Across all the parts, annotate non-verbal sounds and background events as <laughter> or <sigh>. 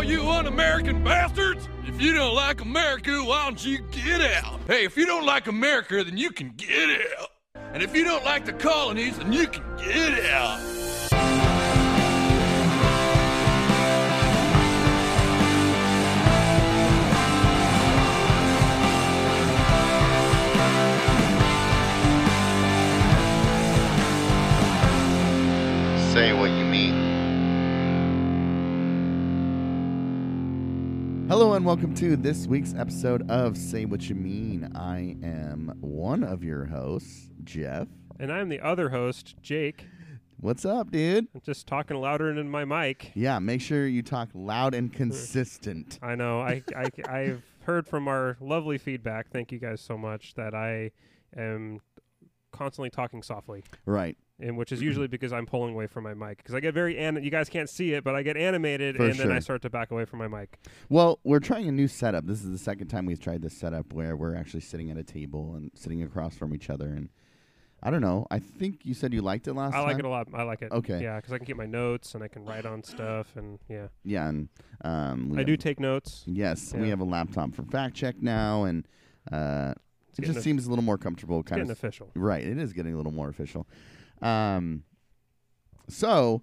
all you un-American bastards! If you don't like America, why don't you get out? Hey, if you don't like America, then you can get out. And if you don't like the colonies, then you can get out. Hello and welcome to this week's episode of Say What You Mean. I am one of your hosts, Jeff. And I'm the other host, Jake. What's up, dude? I'm just talking louder into my mic. Yeah, make sure you talk loud and consistent. I know. I, I <laughs> I've heard from our lovely feedback. Thank you guys so much that I am constantly talking softly, Right. And which is usually because I'm pulling away from my mic because I get very an- you guys can't see it, but I get animated For and then I start to back away from my mic. Well, we're trying a new setup. This is the second time we've tried this setup where we're actually sitting at a table and sitting across from each other. And I don't know. I think you said you liked it last time. I like time. it a lot. I like it. Okay. Yeah, because I can keep my notes and I can write on stuff and yeah, Yeah, and um, I do take notes. Yes, we have a laptop for fact check now, and uh, it just seems a little more comfortable. Kind getting of official. right. It is getting a little more official. Um, so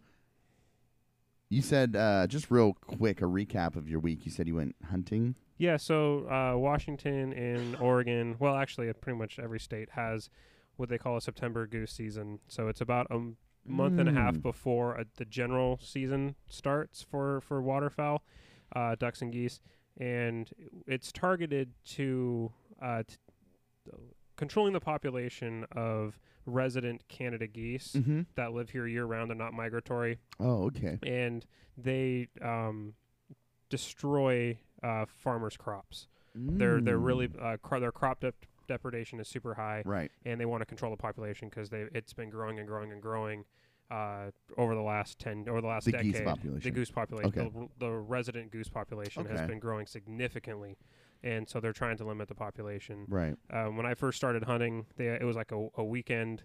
you said uh, just real quick a recap of your week. You said you went hunting. Yeah, so uh, Washington and Oregon, well, actually, uh, pretty much every state has what they call a September goose season. So it's about a m- month and a half Mm. before uh, the general season starts for for waterfowl, uh, ducks and geese, and it's targeted to uh, t- controlling the population of resident Canada geese Mm-hmm. that live here year round. They're not migratory Oh, okay. and they um, destroy uh, farmers' crops. They're they're really Mm. uh, cro- their crop dep- depredation is super high, right. and they want to control the population because they it's been growing and growing and growing uh, over the last ten over the last The decade. geese population. The goose population, Okay. the, the resident goose population has been growing significantly, and so they're trying to limit the population. Right. Um, when I first started hunting, they, it was like a, a weekend.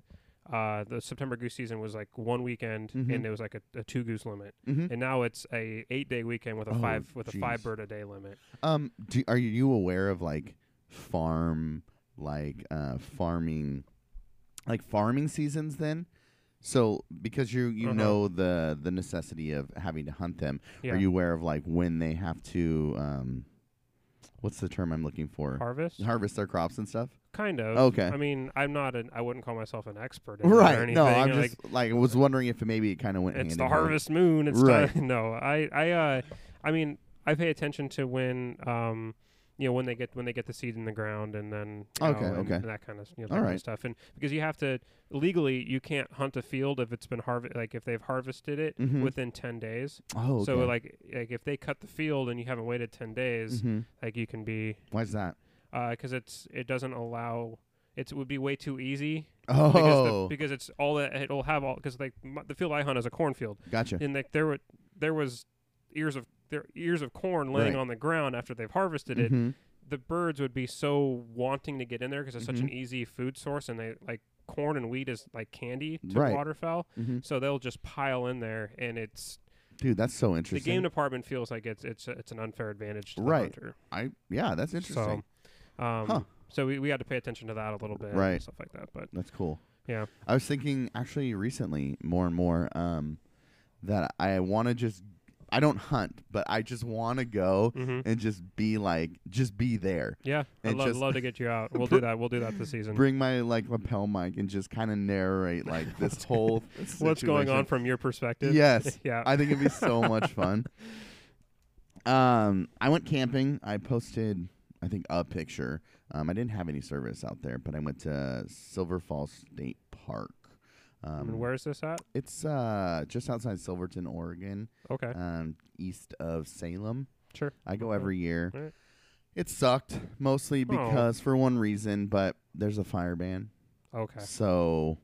Uh, the September goose season was like one weekend, Mhm. and it was like a, a two goose limit. Mm-hmm. And now it's a eight day weekend with a Oh, five with a five bird a day limit. Um, do, are you aware of like farm, like uh, farming, like farming seasons? Then, so because you you Uh-huh. know the the necessity of having to hunt them, Yeah. are you aware of like when they have to um, what's the term I'm looking for? Harvest? Harvest their crops and stuff. Kind of. Okay. I mean, I'm not an. I wouldn't call myself an expert. In it Right. Or anything. No, I'm like, just like I was wondering if it maybe it kind of went. It's hand the in hand. harvest moon. It's Right. the, <laughs> no. I I uh I mean I pay attention to when um you know when they get when they get the seed in the ground and then you Okay, and, okay. and that kind of you know, that All of stuff and because you have to legally you can't hunt a field if it's been harvest like if they've harvested it Mhm. within 10 days Oh, okay. so like like if they cut the field and you haven't waited 10 days Mhm. like you can be Why's that? because it's it doesn't allow it would be way too easy Oh, because the, because it's all that it'll have all because like m- the field I hunt is a cornfield gotcha. and like there were there was ears of there ears of corn laying Right. on the ground after they've harvested it. Mhm. The birds would be so wanting to get in there because it's such an Mhm. easy food source and they like corn and wheat is like candy to Right. waterfowl. Mhm. So they'll just pile in there and it's Dude, that's so interesting. the game department feels like it's it's it's an unfair advantage to the Right. hunter. I yeah, that's interesting. So, um, Huh. so we, we had to pay attention to that a little bit, Right. and stuff like that. But That's cool. yeah, I was thinking actually recently more and more um, that I want to just I don't hunt, but I just want to go hmm and just be like just be there. yeah, I'd just- love to get you out. <laughs> We'll do that. We'll do that this season. Bring my like lapel mic and just kind of narrate like <laughs> this whole <laughs> What's going on from your perspective? Yes. yeah. I think it'd be so much fun. Um, I went camping. I posted, I think, a picture. Um, I didn't have any service out there, but I went to Silver Falls State Park. Um, and where is this at? It's uh just outside Silverton, Oregon, Okay, um, east of Salem. sure. I go Okay. every year. Alright. It sucked mostly Oh. because for one reason, but there's a fire ban. Okay. So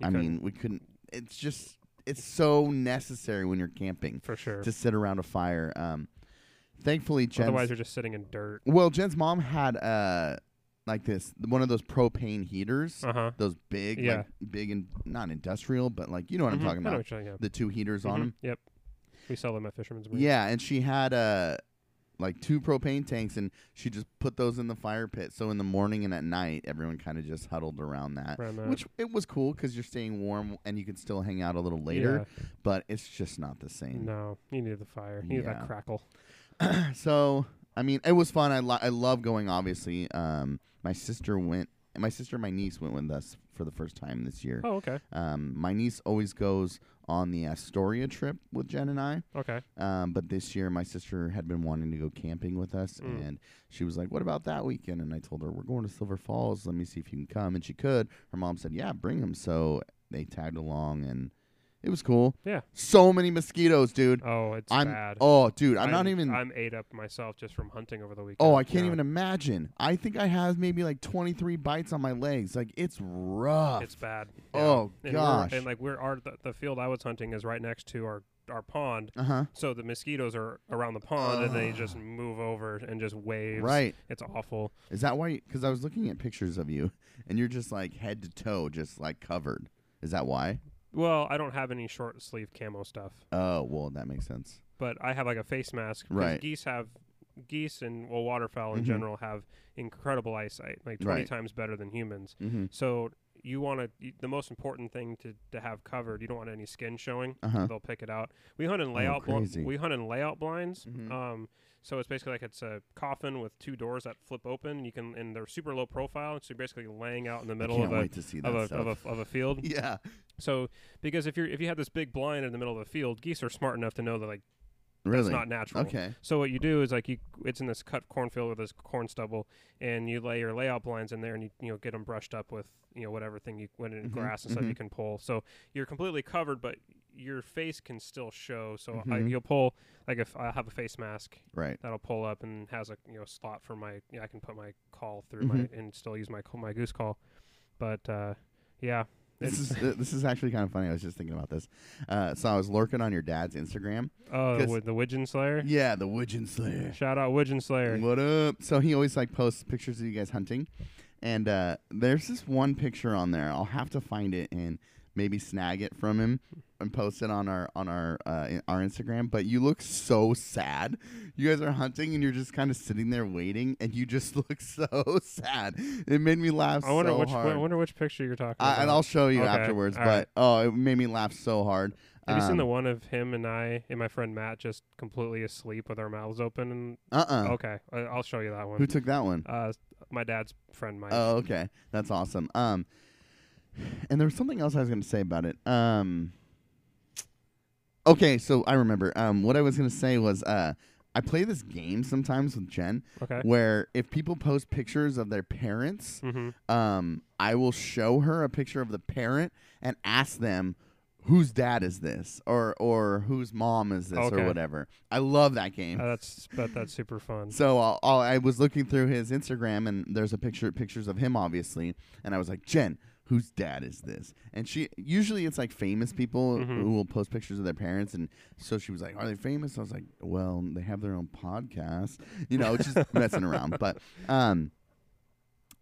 You I couldn't- mean, we couldn't. It's just it's so necessary when you're camping for sure. to sit around a fire. Um, thankfully, Jen's, Otherwise, you're just sitting in dirt. well, Jen's mom had uh like this one of those propane heaters, Uh huh. those big, Yeah. like big and not industrial, but like you know what I'm talking about. what you're talking about. The two heaters on Mhm. them. Yep. We sell them at Fisherman's Marine. Yeah, and she had uh like two propane tanks, and she just put those in the fire pit. So in the morning and at night, everyone kind of just huddled around that, Around that. which it was cool because you're staying warm and you can still hang out a little later. But it's just not the same. No, you need the fire. You need that crackle. <clears throat> so I mean, it was fun. I lo- I love going. Obviously, um, my sister went. My sister and my niece went with us for the first time this year. Oh, okay. Um, my niece always goes on the Astoria trip with Jen and I. Okay. Um, but this year, my sister had been wanting to go camping with us, Mm. and she was like, "What about that weekend?" And I told her, "We're going to Silver Falls. Let me see if you can come." And she could. Her mom said, "Yeah, bring him." So they tagged along, and it was cool. Yeah. So many mosquitoes, dude. Oh, it's I'm bad. oh, dude, I'm, not even. I'm ate up myself just from hunting over the weekend. oh, I can't Yeah. even imagine. I think I have maybe like 23 bites on my legs. Like it's rough. It's bad. Oh, and gosh. And like we're our the, the field I was hunting is right next to our our pond, uh huh. so the mosquitoes are around the pond and they just move over and just waves. Right. It's awful. Is that why? Because I was looking at pictures of you, and you're just like head to toe, just like covered. Is that why? Well, I don't have any short sleeve camo stuff, Oh, well, that makes sense. but I have like a face mask. 'cause Right. Geese have geese and well waterfowl in Mhm. general have incredible eyesight, like 20 Right. times better than humans. Mm-hmm. So you want to the most important thing to, to have covered. You don't want any skin showing. Uh-huh. They'll pick it out. We hunt in layout. bl- crazy. we hunt in layout blinds. Mhm. Um, so it's basically like it's a coffin with two doors that flip open. You can and they're super low profile. So you're basically laying out in the middle of a of a, of a of a field. <laughs> yeah, So because if you're if you have this big blind in the middle of the field, geese are smart enough to know that like really. that's not natural. Okay. So what you do is like you, it's in this cut cornfield with this corn stubble, and you lay your layout blinds in there, and you you know get them brushed up with you know whatever thing you went in Mhm, grass and stuff mhm. you can pull. So you're completely covered, but your face can still show. So I, Mhm. you'll pull like if I have a face mask Right. that'll pull up and has a you know slot for my you know, I can put my call through my Mhm. and still use my my goose call, but uh, yeah. This is this is actually kind of funny. I was just thinking about this. Uh, so I was lurking on your dad's Instagram. Oh, 'cause- with the Widgeon Slayer. Yeah, the Widgeon Slayer. Shout out Widgeon Slayer. What up? So he always like posts pictures of you guys hunting, and uh, there's this one picture on there. I'll have to find it and maybe snag it from him and post it on our on our uh, in- our Instagram. But you look so sad. You guys are hunting and you're just kind of sitting there waiting, and you just <laughs> look so sad. It made me laugh I wonder so which hard. I wonder which picture you're talking I, about. and I'll show you Okay, afterwards. all But right. oh, it made me laugh so hard. Have you seen the Um, one of him and I and my friend Matt just completely asleep with our mouths open? And Uh-uh. okay, I, I'll show you that one. Who took that one? uh, my dad's friend Mike. Oh, okay. That's awesome. Um, and there was something else I was going to say about it. Um, okay, so I remember. Um, what I was going to say was, uh, I play this game sometimes with Jen, okay. where if people post pictures of their parents, Mm-hmm. um, I will show her a picture of the parent and ask them. Whose dad is this, or or whose mom is this, Okay. or whatever? I love that game. Uh, that's but that's super fun. So I'll, I'll, I was looking through his Instagram, and there's a picture, pictures of him, obviously. And I was like, Jen, whose dad is this? And she usually it's like famous people Mhm. who will post pictures of their parents, and so she was like, "Are they famous?" I was like, "Well, they have their own podcast, you know, just <laughs> messing around." But um,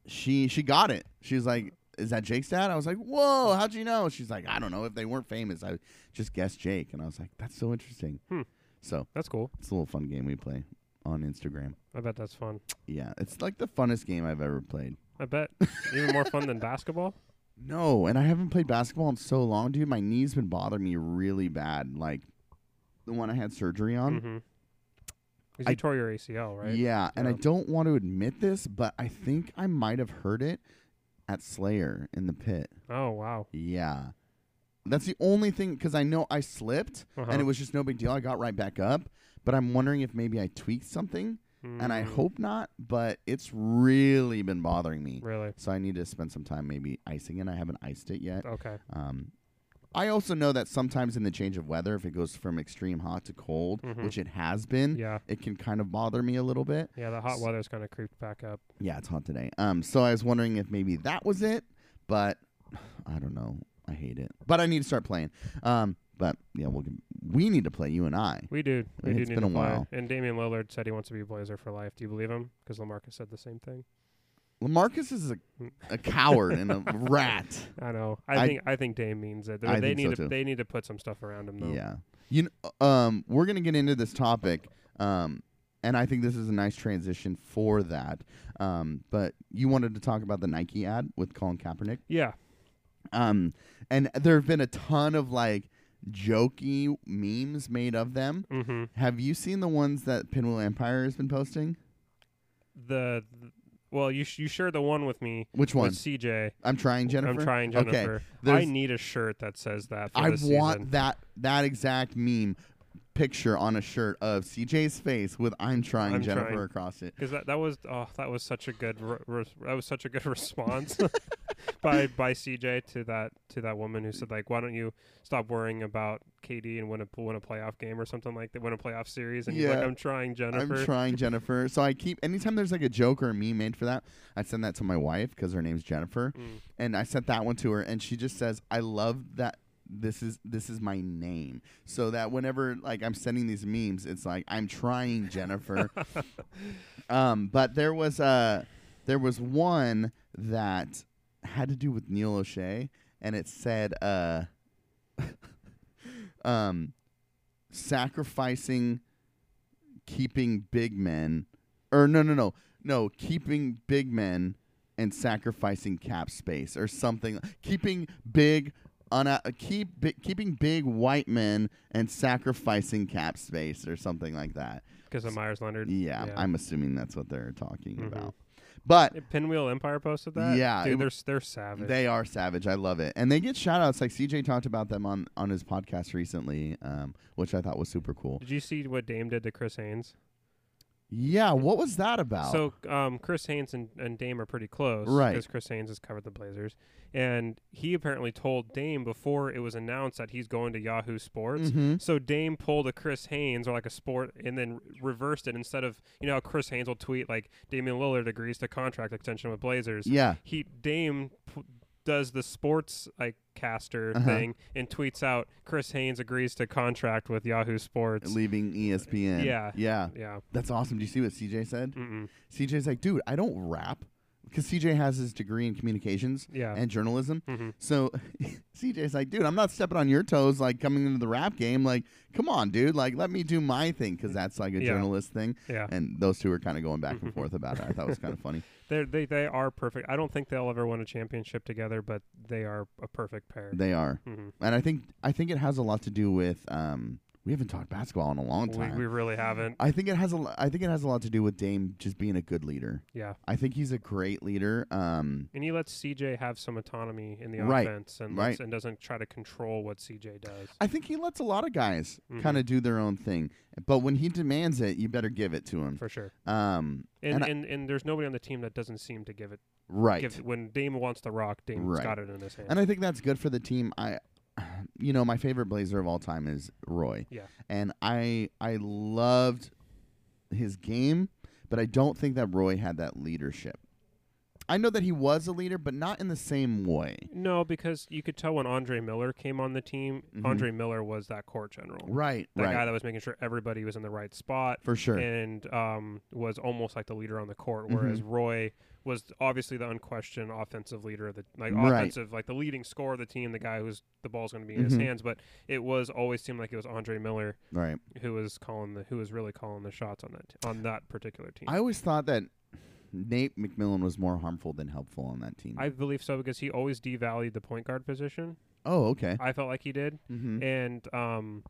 she she got it. She was like. Is that Jake's dad? I was like, "Whoa! How'd you know?" She's like, "I don't know. If they weren't famous, I just guessed Jake." And I was like, "That's so interesting." Hmm. So That's cool. it's a little fun game we play on Instagram. I bet that's fun. Yeah, it's like the funnest game I've ever played. I bet even more fun than <laughs> basketball. No, and I haven't played basketball in so long, dude. My knee's been bothering me really bad. Like the one I had surgery on. Mm-hmm. I- you tore your ACL, right? Yeah, and I don't want to admit this, but I think I might have heard it at Slayer in the pit. Oh wow. Yeah. That's the only thing because I know I slipped Uh-huh. and it was just no big deal. I got right back up, but I'm wondering if maybe I tweaked something, and I Mm, hope not. But it's really been bothering me. Really. So I need to spend some time maybe icing it. I haven't iced it yet. Okay. Um, I also know that sometimes in the change of weather, if it goes from extreme hot to cold, Mhm. which it has been, Yeah. it can kind of bother me a little bit. Yeah. The hot weather's kind of creeped back up. Yeah, it's hot today. Um, so I was wondering if maybe that was it, but <sighs> I don't know. I hate it, but I need to start playing. Um, but yeah, we'll we need to play you and I. We do. We It's do been a while. And Damian Lillard said he wants to be a Blazer for life. Do you believe him? Because Lamarcus said the same thing. Lamarcus is a, a coward and a <laughs> rat. I know. I, I- think I think Dame means it. They, they need so to too. they need to put some stuff around him though. Yeah. You kn- um, we're gonna get into this topic, um, and I think this is a nice transition for that. Um, but you wanted to talk about the Nike ad with Colin Kaepernick, Yeah. um, and there have been a ton of like jokey memes made of them. Mm-hmm. Have you seen the ones that Pinwheel Empire has been posting? The, well, you sh- you shared the one with me Which one? with CJ. I'm trying, Jennifer. I'm trying Okay, Jennifer. I need a shirt that says that. I want season. that that exact meme picture on a shirt of CJ's face with "I'm trying I'm Jennifer" trying. across it. because that that was oh that was such a good re- re- that was such a good <laughs> response <laughs> by by CJ to that to that woman who said like why don't you stop worrying about KD and win a win a playoff game or something like that win a playoff series and he's like Yeah. I'm trying Jennifer I'm trying Jennifer. So I keep anytime there's like a joke or a meme made for that, I send that to my wife because her name's Jennifer, Mm. and I sent that one to her, and she just says, "I love that." This is this is my name, so that whenever like I'm sending these memes, it's like I'm trying Jennifer. <laughs> um, but there was a there was one that had to do with Neil Olshey, and it said uh <laughs> um sacrificing keeping big men or no no no no keeping big men and sacrificing cap space or something keeping big una- keep bi- keeping big white men and sacrificing cap space or something like that because of Meyers Leonard yeah, Yeah. i'm assuming that's what they're talking Mhm. about but Pinwheel Empire posted that Yeah, dude it- they're they're savage they are savage. I love it, and they get shout outs. Like CJ talked about them on on his podcast recently, um, which I thought was super cool. did you see what Dame did to Chris Haynes Yeah, what was that about? So um, Chris Haynes and, and Dame are pretty close, Right. Because Chris Haynes has covered the Blazers, and he apparently told Dame before it was announced that he's going to Yahoo Sports. Mhm. So Dame pulled a Chris Haynes or like a sport, and then reversed it instead of you know Chris Haynes will tweet like Damian Lillard agrees to contract extension with Blazers. yeah, He Dame. P- does the sports like caster Uh-huh. thing and tweets out Chris Haynes agrees to contract with Yahoo Sports. leaving ESPN. Yeah. yeah, yeah. that's awesome. Do you see what CJ said? Mm-mm. CJ's like, dude, I don't rap because CJ has his degree in communications Yeah. and journalism. hmm So <laughs> CJ's like, dude, I'm not stepping on your toes, like coming into the rap game. Like, come on, dude, like let me do my thing because that's like a Yeah. journalist thing. Yeah. And those two are kind of going back and forth about it. I thought it was kind of funny. <laughs> They're, they they are perfect. I don't think they'll ever win a championship together, but they are a perfect pair. They are, hmm and I think I think it has a lot to do with. Um, we haven't talked basketball in a long time. we really haven't. I think it has a. I think it has a lot to do with Dame just being a good leader. Yeah, I think he's a great leader. Um, and he lets CJ have some autonomy in the Right, offense, and right. and doesn't try to control what CJ does. I think he lets a lot of guys Mhm. kind of do their own thing, but when he demands it, you better give it to him. For sure. Um, And And and, I- and, there's nobody on the team that doesn't seem to give it. right. Give when Dame wants to rock, Dame's Right. got it in his hand. And I think that's good for the team. I, you know, my favorite Blazer of all time is Roy. Yeah. And I I loved his game, but I don't think that Roy had that leadership. I know that he was a leader, but not in the same way. no, because you could tell when Andre Miller came on the team, Mhm. Andre Miller was that court general. Right. That right. guy that was making sure everybody was in the right spot. for sure. and um, was almost like the leader on the court, whereas Mm-hmm. Roy was obviously the unquestioned offensive leader of the like Right. offensive like the leading scorer of the team, the guy who's the ball's going to be in his Mhm. hands. But it was always seemed like it was Andre Miller right. who was calling the who was really calling the shots on that t- on that particular team. I always thought that Nate McMillan was more harmful than helpful on that team. I believe so because he always devalued the point guard position. oh, okay. I felt like he did, mm-hmm. and um,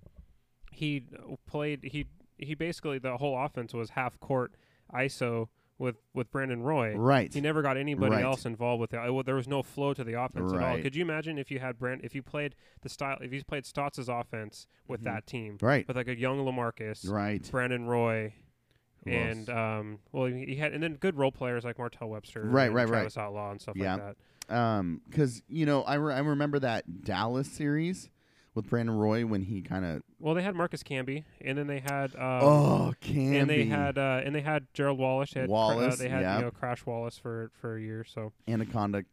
he played he he basically the whole offense was half court ISO with with Brandon Roy. Right. He never got anybody Right. else involved with it. Well, There was no flow to the offense at all. Could you imagine if you had Brand if you played the style if you played Stotts' offense with Mhm. that team right. with like a young Lamarcus, Right. Brandon Roy, Who and um, well he had and then good role players like Martell Webster, Right, and right, right. Travis Outlaw and stuff Yeah. like that. um, because you know, I, re- I remember that Dallas series with Brandon Roy when he kind of Well, they had Marcus Camby, and then they had um, oh, can and they had uh, and they had Gerald Wallace. They had, Cra- Wallace, uh, they had yeah. you know Crash Wallace for for a year. So Anaconda.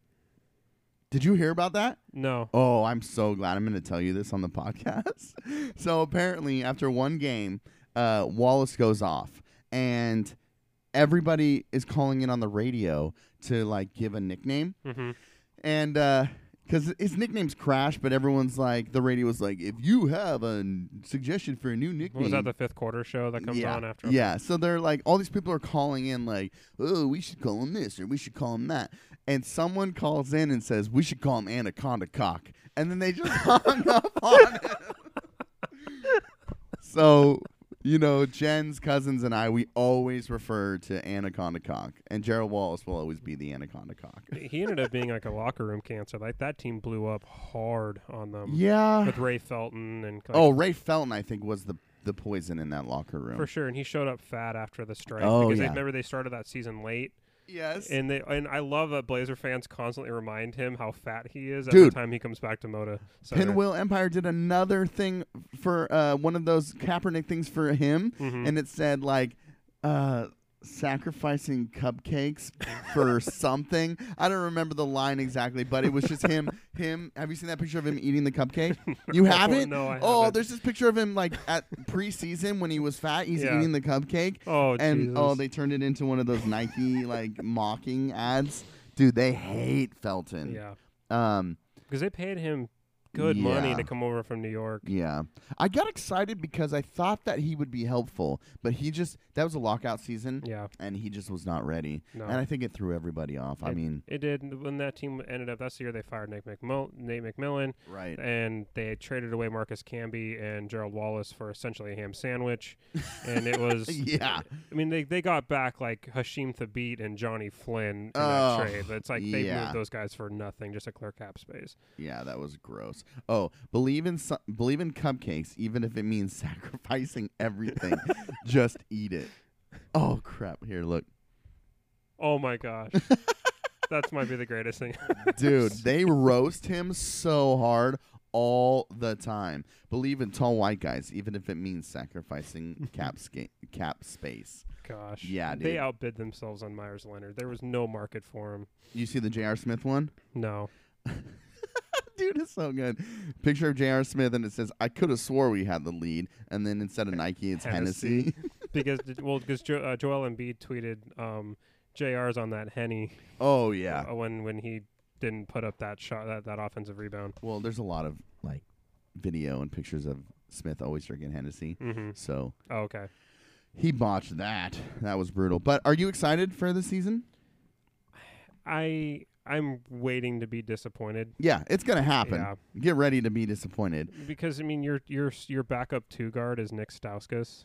Did you hear about that? no, Oh, I'm so glad. I'm going to tell you this on the <laughs> podcast. <laughs> so apparently, after one game, uh, Wallace goes off, and everybody is calling in on the radio to like give a nickname. hmm And uh, because his nickname's Crash, but everyone's like, the radio was like, if you have a n- suggestion for a new nickname, Was that the fifth quarter show that comes yeah, on after? Yeah, so they're like, all these people are calling in, like, oh, we should call him this or we should call him that. And someone calls in and says, we should call him Anaconda Cock. And then they just <laughs> hung up on him. so, you know, Jen's cousins and I, we always refer to Anaconda Cock. And Gerald Wallace will always be the Anaconda Cock. He ended up being like a locker room cancer. Like that team blew up hard on them. Yeah. With Ray Felton and like, Oh, Ray Felton, I think, was the, the poison in that locker room. for sure. And he showed up fat after the strike Oh, because yeah. remember they started that season late. Yes. And they and I love that Blazer fans constantly remind him how fat he is every Dude. time he comes back to Moda. Center. Pinwheel Empire did another thing for uh, one of those Kaepernick things for him, Mhm. and it said like uh, sacrificing cupcakes for <laughs> something. I don't remember the line exactly, but it was just him. Him. Have you seen that picture of him eating the cupcake? <laughs> You No, haven't? no, I Oh, haven't. there's this picture of him like at preseason when he was fat. He's Yeah. eating the cupcake, Oh, and Jesus. oh, they turned it into one of those Nike like mocking ads. Dude, they hate Felton. yeah, Um. because they paid him good money to come over from New York. Yeah. I got excited because I thought that he would be helpful, but he just that was a lockout season Yeah, and he just was not ready. no. And I think it threw everybody off. I mean, It did when that team ended up. That's the year they fired Nate, McMill- Nate McMillan, right. and they traded away Marcus Camby and Gerald Wallace for essentially a ham sandwich. and it was, <laughs> Yeah. I mean, they they got back like Hasheem Thabeet and Jonny Flynn in Oh, that trade. But it's like they yeah. moved those guys for nothing, just to clear cap space. Yeah, that was gross. Oh, believe in su- believe in cupcakes even if it means <laughs> sacrificing everything. <laughs> just eat it. Oh crap. Here, look. Oh my gosh, that might be the greatest thing. <laughs> Dude, they roast him so hard all the time. Believe in tall white guys even if it means sacrificing cap sca- cap space. Gosh, Yeah, they outbid themselves on Meyers Leonard. There was no market for him. You see the J.R. Smith one? No, Dude, is so good. Picture of J.R. Smith, and it says, "I could have swore we had the lead," and then instead of <laughs> Nike, it's Hennessy. Hennessy. <laughs> because well, because jo- uh, Joel Embiid tweeted um, JR's on that Henny oh yeah. uh, when when he didn't put up that shot that, that offensive rebound. Well, there's a lot of like video and pictures of Smith always drinking Hennessy. Mm-hmm. So Oh, okay. he botched that. That was brutal. But are you excited for the season? I I'm waiting to be disappointed Yeah, it's gonna happen. Yeah. Get ready to be disappointed. because I mean your your your backup two guard is Nick Stauskas.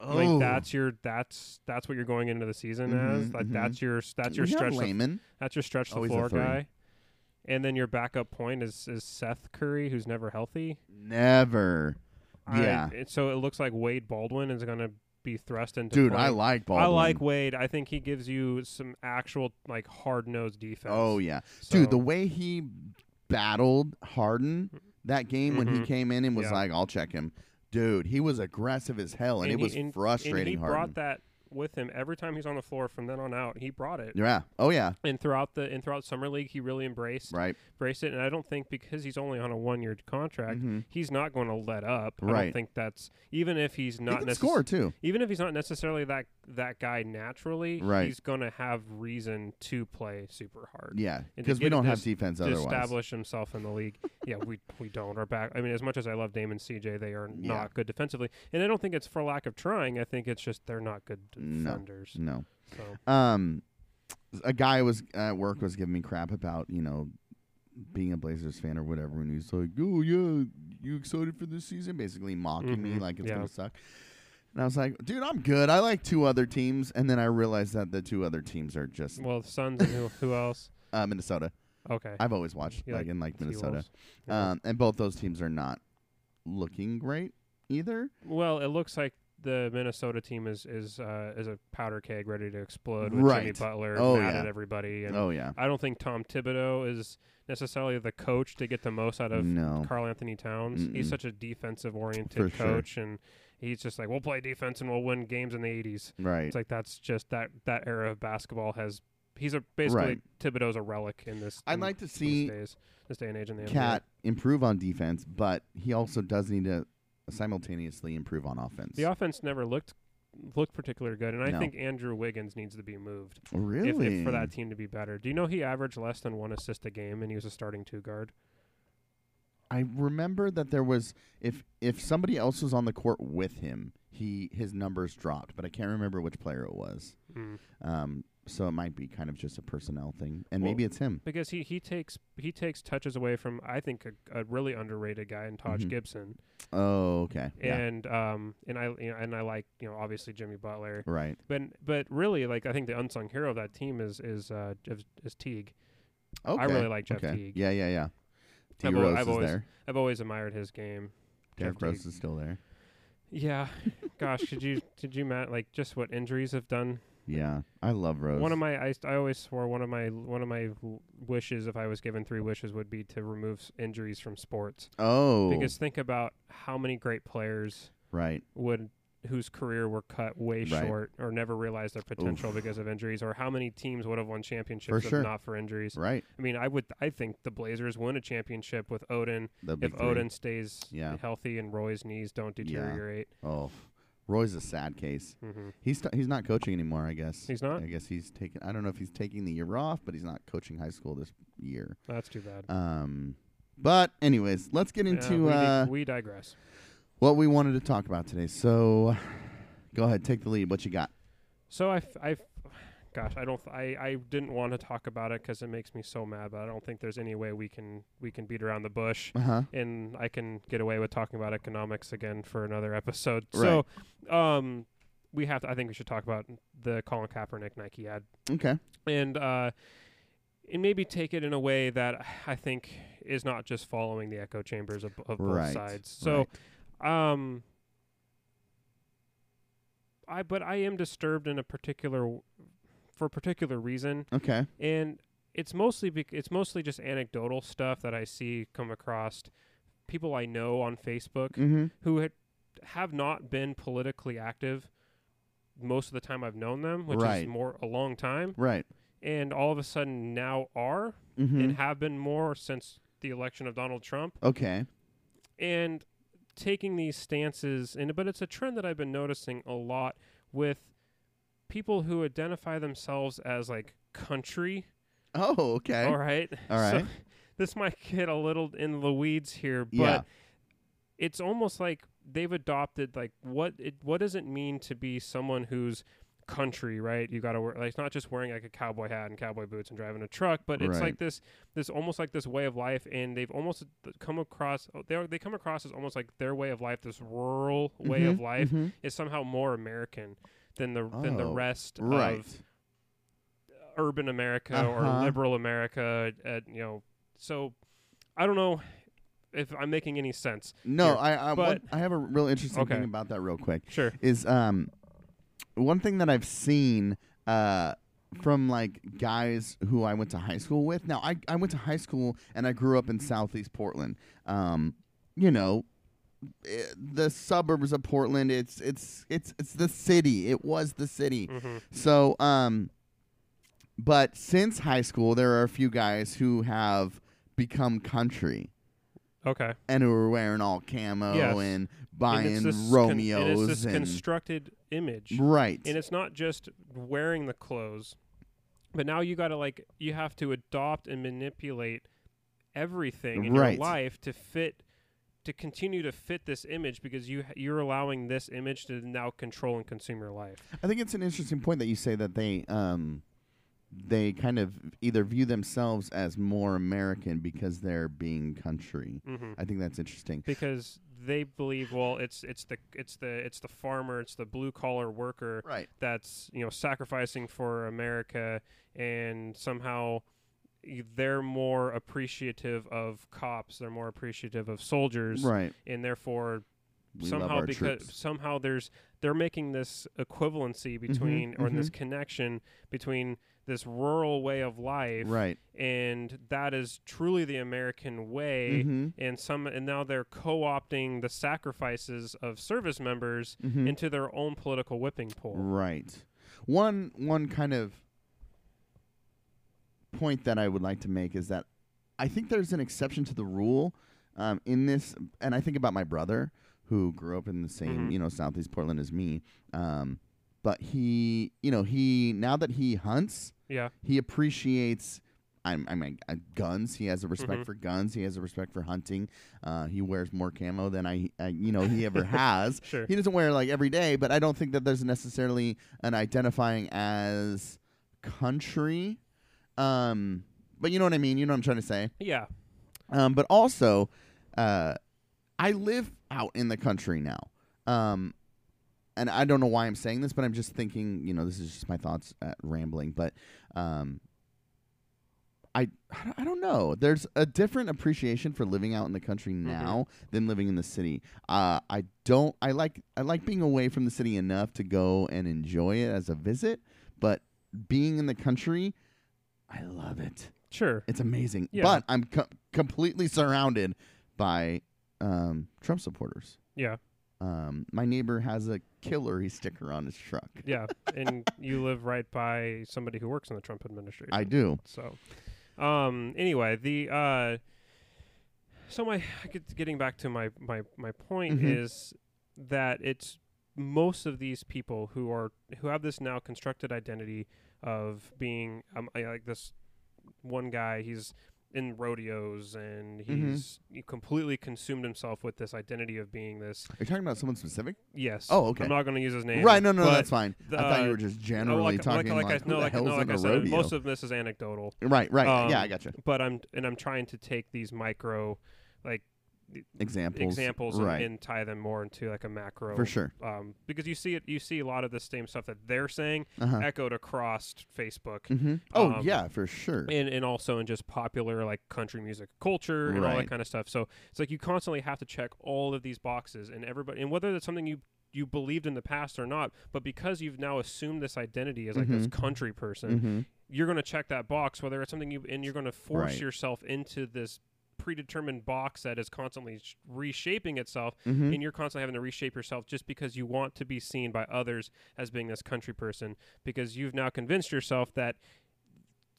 Oh. Like that's your that's that's what you're going into the season as. Mhm, Like mhm. that's your that's your We stretch the, Layman. that's your stretch Always a floor guy. And then your backup point is is Seth Curry, who's never healthy. Never. I- Yeah. so it looks like Wade Baldwin is going to be thrust into. Dude, I like Baldwin. I like Wade. I think he gives you some actual like hard nosed defense. Oh yeah. So- Dude, the way he battled Harden that game when he Mhm. came in and was Yeah. like, "I'll check him." Dude, he was aggressive as hell, and, it he- was and- and frustrating. he Harden. brought that with him every time he's on the floor from then on out. He brought it. Yeah. Oh yeah. And throughout the and throughout summer league, he really embraced Right. embraced it. And I don't think because he's only on a one year contract, Mhm. he's not going to let up. I Right. don't think that's even if he's He not can necess- score too. even if he's not necessarily that that guy naturally, Right. he's going to have reason to play super hard. Yeah, because we don't have defense to otherwise. establish himself in the league. <laughs> yeah, we we don't. Our back. I mean, as much as I love Damon CJ, they are Yeah. not good defensively, and I don't think it's for lack of trying. I think it's just they're not good defenders. No. So Um, a guy was at work was giving me crap about you know being a Blazers fan or whatever, and he's like, "Oh yeah, you excited for this season?" Basically mocking me Mhm, like it's yeah. gonna suck. And I was like, "Dude, I'm good. I like two other teams." And then I realized that the two other teams are just well, the Suns and who who else? <laughs> uh, Minnesota. Okay, I've always watched You like, like in like Minnesota, T-Wolves? Yeah. um, and both those teams are not looking great either. well, it looks like the Minnesota team is is uh, is a powder keg ready to explode with Jimmy Right. Butler Oh, mad yeah. at everybody, and Oh yeah, I don't think Tom Thibodeau is necessarily the coach to get the most out of no, Karl-Anthony Towns. He's Mm-mm. such a defensive For oriented sure. coach, and he's just like, we'll play defense and we'll win games in the '80s. right. It's like that's just that that era of basketball has. He's a basically Right. Thibodeau's a relic in this. I'd in like to see days, this day and age in the Cat improve on defense, but he also does need to simultaneously improve on offense. The offense never looked looked particularly good, and I No. think Andrew Wiggins needs to be moved Really? if, if for that team to be better. Do you know he averaged less than one assist a game, and he was a starting two guard? I remember that there was if if somebody else was on the court with him, he his numbers dropped, but I can't remember which player it was. Mm. Um, so it might be kind of just a personnel thing, and Well, maybe it's him. Because he, he takes he takes touches away from I think a, a really underrated guy in Taj Mhm. Gibson, Oh, okay. Yeah. and um and I you know, and I like you know obviously Jimmy Butler, Right. but but really like I think the unsung hero of that team is is uh is, is Teague. Okay. I really like Jeff okay. Teague. Yeah, yeah, yeah. I've al- Rose I've is always- there. I've always admired his game. Derrick Rose is still there. Yeah, <laughs> gosh, did you did you Matt like just what injuries have done? Yeah, I love Rose. One of my I, I always swore one of my one of my wishes if I was given three wishes would be to remove s- injuries from sports oh, because think about how many great players right. would whose career were cut way Right. short or never realized their potential Oof. because of injuries or how many teams would have won championships sure. if not for injuries. Right. I mean, I would I think the Blazers win a championship with Oden big if. Oden stays Yeah. healthy and Roy's knees don't Yeah. deteriorate. Oh, Roy's a sad case. hmm He's st- he's not coaching anymore. I guess He's not? I guess he's taking. I don't know if he's taking the year off, but he's not coaching high school this year. That's too bad. Um, but anyways, let's get Yeah, into we, uh, we digress. What we wanted to talk about today. So, go ahead, take the lead. What you got? So I, I gosh, I don't, th- I, I didn't want to talk about it because it makes me so mad. But I don't think there's any way we can, we can beat around the bush, Uh huh. and I can get away with talking about economics again for another episode. Right. So, um, we have to. I think we should talk about the Colin Kaepernick Nike ad, Okay. and uh, and maybe take it in a way that I think is not just following the echo chambers of, of both Right. sides. So, um, I but I am disturbed in a particular for a particular reason, Okay. and it's mostly bec- it's mostly just anecdotal stuff that I see come across people I know on Facebook Mm-hmm. who had, have not been politically active most of the time I've known them, which Right. is more a long time, Right. and all of a sudden now are Mm-hmm. and have been more since the election of Donald Trump okay. and taking these stances and but it's a trend that I've been noticing a lot with people who identify themselves as like country Oh, okay. All right. All right. So, <laughs> this might get a little in the weeds here but Yeah. it's almost like they've adopted like what it what does it mean to be someone who's country right you got to wear like it's not just wearing like a cowboy hat and cowboy boots and driving a truck but it's Right. like this this almost like this way of life and they've almost come across they are, they come across as almost like their way of life this rural way of Mhm, life mhm. is somehow more american than the than the Oh, rest Right. of urban America Uh-huh. or liberal America. At, you know, so I don't know if I'm making any sense. No, here, I I, but- I have a real interesting Okay. thing about that real quick. Sure. Is um one thing that I've seen uh from like guys who I went to high school with. Now I I went to high school and I grew up in Southeast Portland. Um you know, eh, the suburbs of Portland, it's it's it's it's the city. It was the city. hmm So, um, but since high school, there are a few guys who have become country Okay. and who are wearing all camo Yes. And buying it's this con- Romeos and it's this and constructed image, right, and it's not just wearing the clothes, but now you got to like you have to adopt and manipulate everything in Right. your life to fit to continue to fit this image because you you're allowing this image to now control and consume your life. I think it's an interesting point that you say that they um they kind of either view themselves as more American because they're being country. hmm I think that's interesting. because they believe well it's it's the it's the it's the farmer it's the blue collar worker Right. that's you know sacrificing for America and somehow they're more appreciative of cops they're more appreciative of soldiers Right. and therefore We somehow because troops. somehow there's they're making this equivalency between or this mhm. connection between this rural way of life Right. and that is truly the American way Mm-hmm. and some and now they're co-opting the sacrifices of service members Mm-hmm. into their own political whipping pole Right. One one kind of point that I would like to make is that I think there's an exception to the rule um, in this, and I think about my brother who grew up in the same Mhm. you know Southeast Portland as me. Um, but he, you know, he now that he hunts, Yeah. he appreciates. I, I mean, uh, guns. He has a respect Mhm. for guns. He has a respect for hunting. Uh, he wears more camo than I, I you know, he ever has. <laughs> Sure. He doesn't wear it like every day, but I don't think that there's necessarily an identifying as country. Um, but you know what I mean. You know what I'm trying to say. Yeah. Um, but also, uh, I live out in the country now. Um, and I don't know why I'm saying this, but I'm just thinking, you know, this is just my thoughts at rambling. But um, I, I don't- know. There's a different appreciation for living out in the country now than living in the city. Uh, I don't. I like I like being away from the city enough to go and enjoy it as a visit, but being in the country, I love it. Sure. It's amazing. Yeah. But I'm co- completely surrounded by um, Trump supporters. Yeah. Um, my neighbor has a Hillary sticker on his truck. Yeah. and you live right by somebody who works in the Trump administration. I do. So, um, anyway, the uh, so my getting back to my my my point Mhm. is that it's most of these people who are who have this now constructed identity of being um, I, like this one guy. He's in rodeos and Mhm. he's he completely consumed himself with this identity of being this. Are you talking about someone specific? Yes. Oh, okay. I'm not going to use his name. right. No, no, that's fine. the, I thought you were just generally like, talking like, like, I, no, like, no, like in said, rodeo? most of this is anecdotal. right. Right. yeah, I um, gotcha. But I'm and I'm trying to take these micro like Examples. examples Right. and tie them more into like a macro For sure. um, because you see it you see a lot of the same stuff that they're saying Uh-huh. echoed across Facebook hmm Oh um, yeah, for sure. and and also in just popular like country music culture and all that kind of stuff so it's like you constantly have to check all of these boxes and everybody and whether that's something you you believed in the past or not but because you've now assumed this identity as like this Mhm. country person hmm you're going to check that box whether it's something you and you're going to force Right. yourself into this predetermined box that is constantly sh- reshaping itself hmm and you're constantly having to reshape yourself just because you want to be seen by others as being this country person because you've now convinced yourself that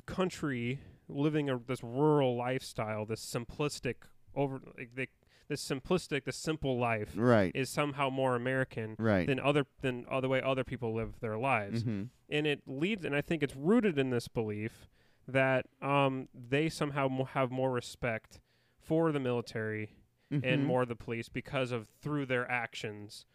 country living a, this rural lifestyle this simplistic over like the, this simplistic this simple life Right. is somehow more american right. than other than the way other people live their lives hmm and it leads and i think it's rooted in this belief that um, they somehow mo- have more respect for the military and Mhm. more the police because of through their actions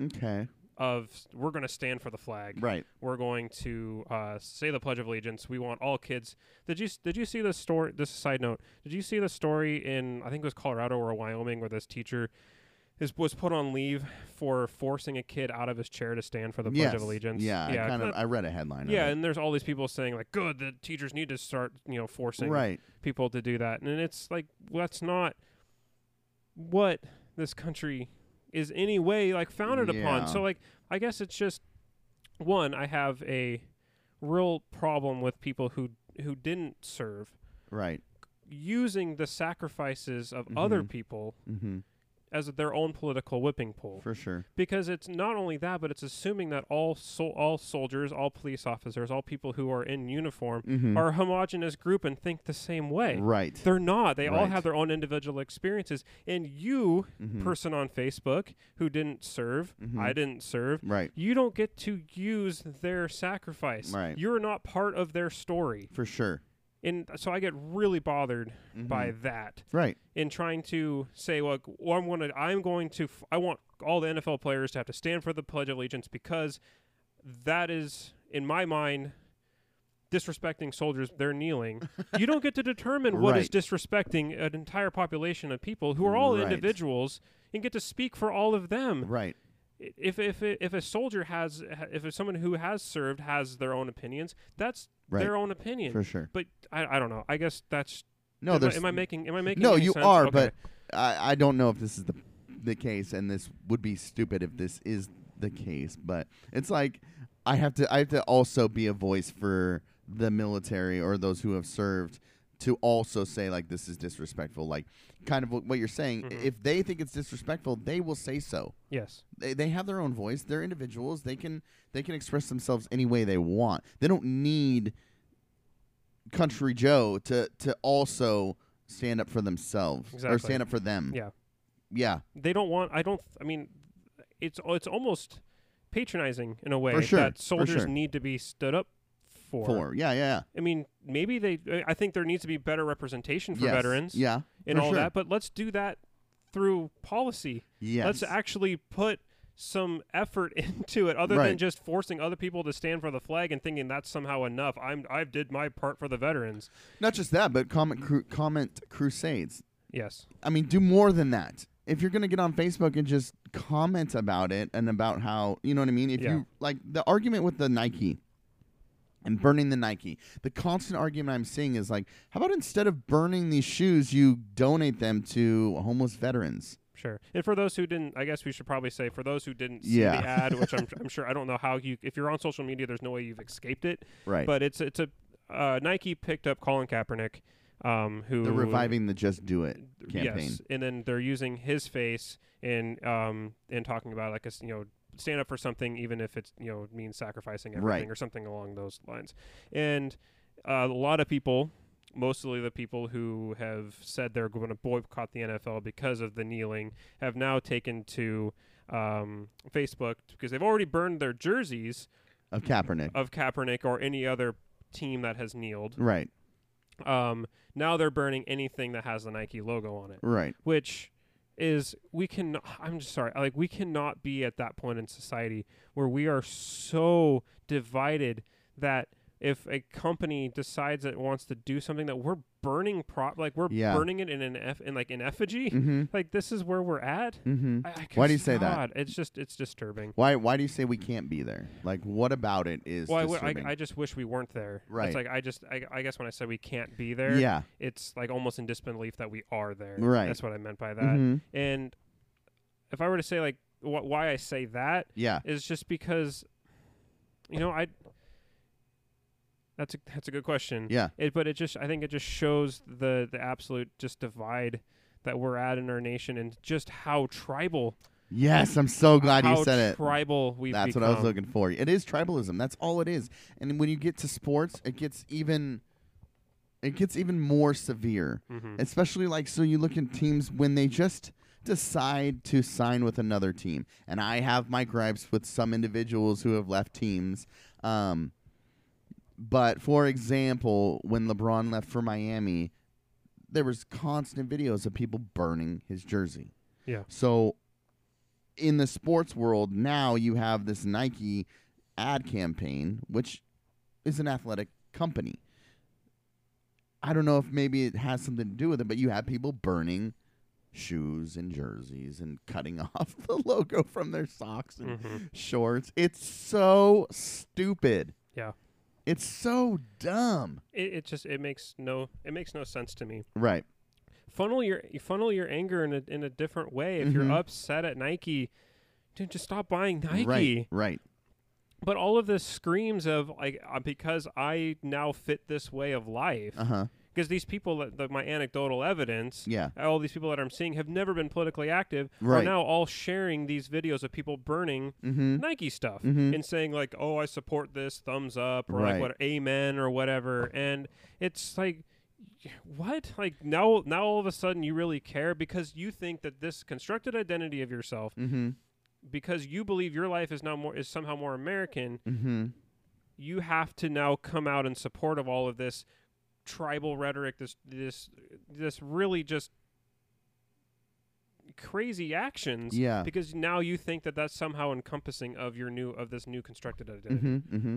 Okay. of we're going to stand for the flag Right. we're going to uh, say the pledge of allegiance we want all kids did you did you see the story this side note did you see the story in i think it was colorado or wyoming where this teacher is, was put on leave for forcing a kid out of his chair to stand for the pledge yes. of allegiance Yeah. yeah I kind of. I read a headline. yeah and there's all these people saying like good the teachers need to start you know forcing Right. people to do that and it's like well, that's not what this country is any way like founded upon so like i guess it's just one i have a real problem with people who who didn't serve Right. using the sacrifices of other Mhm. people Mm-hmm. As their own political whipping pole. For sure. because it's not only that but it's assuming that all sol- all soldiers all police officers all people who are in uniform Mm-hmm. are a homogenous group and think the same way right. they're not. They all have their own individual experiences. And you, Mhm. person on Facebook who didn't serve, Mhm. I didn't serve, Right. you don't get to use their sacrifice. Right. You're not part of their story. For sure. And so I get really bothered by Mhm. that Right. in trying to say, look, well, I'm going to, I'm going to, f- I want all the NFL players to have to stand for the Pledge of Allegiance because that is, in my mind, disrespecting soldiers. They're kneeling. you don't get to determine <laughs> what is Right. disrespecting an entire population of people who are all Right. individuals and get to speak for all of them. Right. If if if a soldier has, if someone who has served has their own opinions, that's Right. their own opinion. For sure. But I, I don't know. I guess that's No, am, I, am I making am I making no. You sense? are, Okay. but I, I don't know if this is the the case, and this would be stupid if this is the case. But it's like I have to I have to also be a voice for the military or those who have served to also say like this is disrespectful. Like kind of what you're saying. Mhm. If they think it's disrespectful, they will say so. yes, They, they have their own voice. They're individuals. They can they can express themselves any way they want. They don't need Country Joe to to also stand up for themselves or stand up for them. yeah. Yeah. They don't want. I don't. I mean, it's it's almost patronizing in a way sure, that soldiers sure. need to be stood up for. For yeah, yeah, I mean, maybe they. I think there needs to be better representation for Yes. veterans Yeah, and for all sure. that. But let's do that through policy. Yes. Let's actually put some effort <laughs> into it, other than Right. just forcing other people to stand for the flag and thinking that's somehow enough. I'm I've did my part for the veterans. Not just that, but comment cru- comment crusades. Yes. I mean, do more than that. If you're gonna get on Facebook and just comment about it and about how you know what I mean, if Yeah. you like the argument with the Nike and burning the Nike, the constant argument I'm seeing is like, how about instead of burning these shoes, you donate them to homeless veterans? Sure. And for those who didn't, I guess we should probably say for those who didn't see Yeah. the <laughs> ad, which I'm, I'm sure I don't know how you if you're on social media, there's no way you've escaped it. Right. But it's it's a uh, Nike picked up Colin Kaepernick, um, who They're reviving the Just Do It campaign. Yes, and then they're using his face in um in talking about like a you know stand up for something even if it's you know means sacrificing everything Right. or something along those lines. And uh, a lot of people, mostly the people who have said they're going to boycott the NFL because of the kneeling, have now taken to um, Facebook because they've already burned their jerseys Of Kaepernick. of Kaepernick or any other team that has kneeled. right. Um, now they're burning anything that has the Nike logo on it Right. which is we can <sighs> I'm just sorry like we cannot be at that point in society where we are so divided that if a company decides that it wants to do something that we're burning prop like we're Yeah. burning it in an eff in like in effigy Mm-hmm. like this is where we're at Mm-hmm. I, I Why do you say that? It's just it's disturbing Why why do you say we can't be there? Like what about it is well I, w- disturbing? I, I just wish we weren't there Right. it's like I just I, I guess when I said we can't be there yeah. it's like almost in disbelief that we are there Right. that's what I meant by that Mhm. And if I were to say like wh- why I say that Yeah. is just because, you know, I. That's a that's a good question. Yeah. It, but it just I think it just shows the the absolute just divide that we're at in our nation and just how tribal. Yes, I'm so glad you said it. How tribal we've That's become. what I was looking for. It is tribalism. That's all it is. And when you get to sports, it gets even it gets even more severe. Mhm. Especially like so you look at teams when they just decide to sign with another team. And I have my gripes with some individuals who have left teams. Um but for example, when LeBron left for Miami, there was constant videos of people burning his jersey. Yeah. So in the sports world now you have this Nike ad campaign which is an athletic company. I don't know if maybe it has something to do with it, but you have people burning shoes and jerseys and cutting <laughs> off the logo from their socks and Mhm. shorts. It's so stupid. Yeah. It's so dumb. It, it just it makes no it makes no sense to me. Right. Funnel your you funnel your anger in a in a different way. If you're Mhm. upset at Nike, dude, just stop buying Nike. Right. Right. But all of this screams of like uh, because I now fit this way of life. Uh huh. Because these people, that, my anecdotal evidence, Yeah. all these people that I'm seeing have never been politically active, right. are now all sharing these videos of people burning Mm-hmm. Nike stuff Mhm. and saying like, "Oh, I support this, thumbs up," or Right. like what, "Amen," or whatever. And it's like, what? Like now, now all of a sudden you really care because you think that this constructed identity of yourself, Mm-hmm. because you believe your life is now more is somehow more American. Mm-hmm. you have to now come out in support of all of this tribal rhetoric this this this really just crazy actions Yeah. because now you think that that's somehow encompassing of your new of this new constructed identity Mm-hmm. Mm-hmm.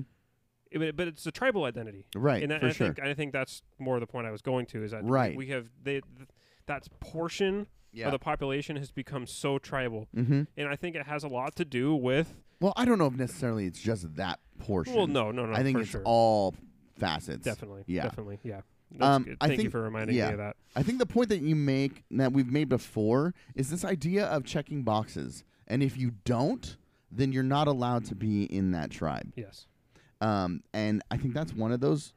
It- but, it's a tribal identity Right. and that, for I sure. think I think that's more the point I was going to is that Right. we have they th- that portion yeah. of the population has become so tribal mm-hmm. and I think it has a lot to do with Well, I don't know if necessarily it's just that portion. well no no no I think for it's sure. all facets. definitely Yeah. definitely yeah That's Um, good. I thank you think- for reminding yeah. me of that I think the point that you make that we've made before is this idea of checking boxes, and if you don't, then you're not allowed to be in that tribe. yes Um, and I think that's one of those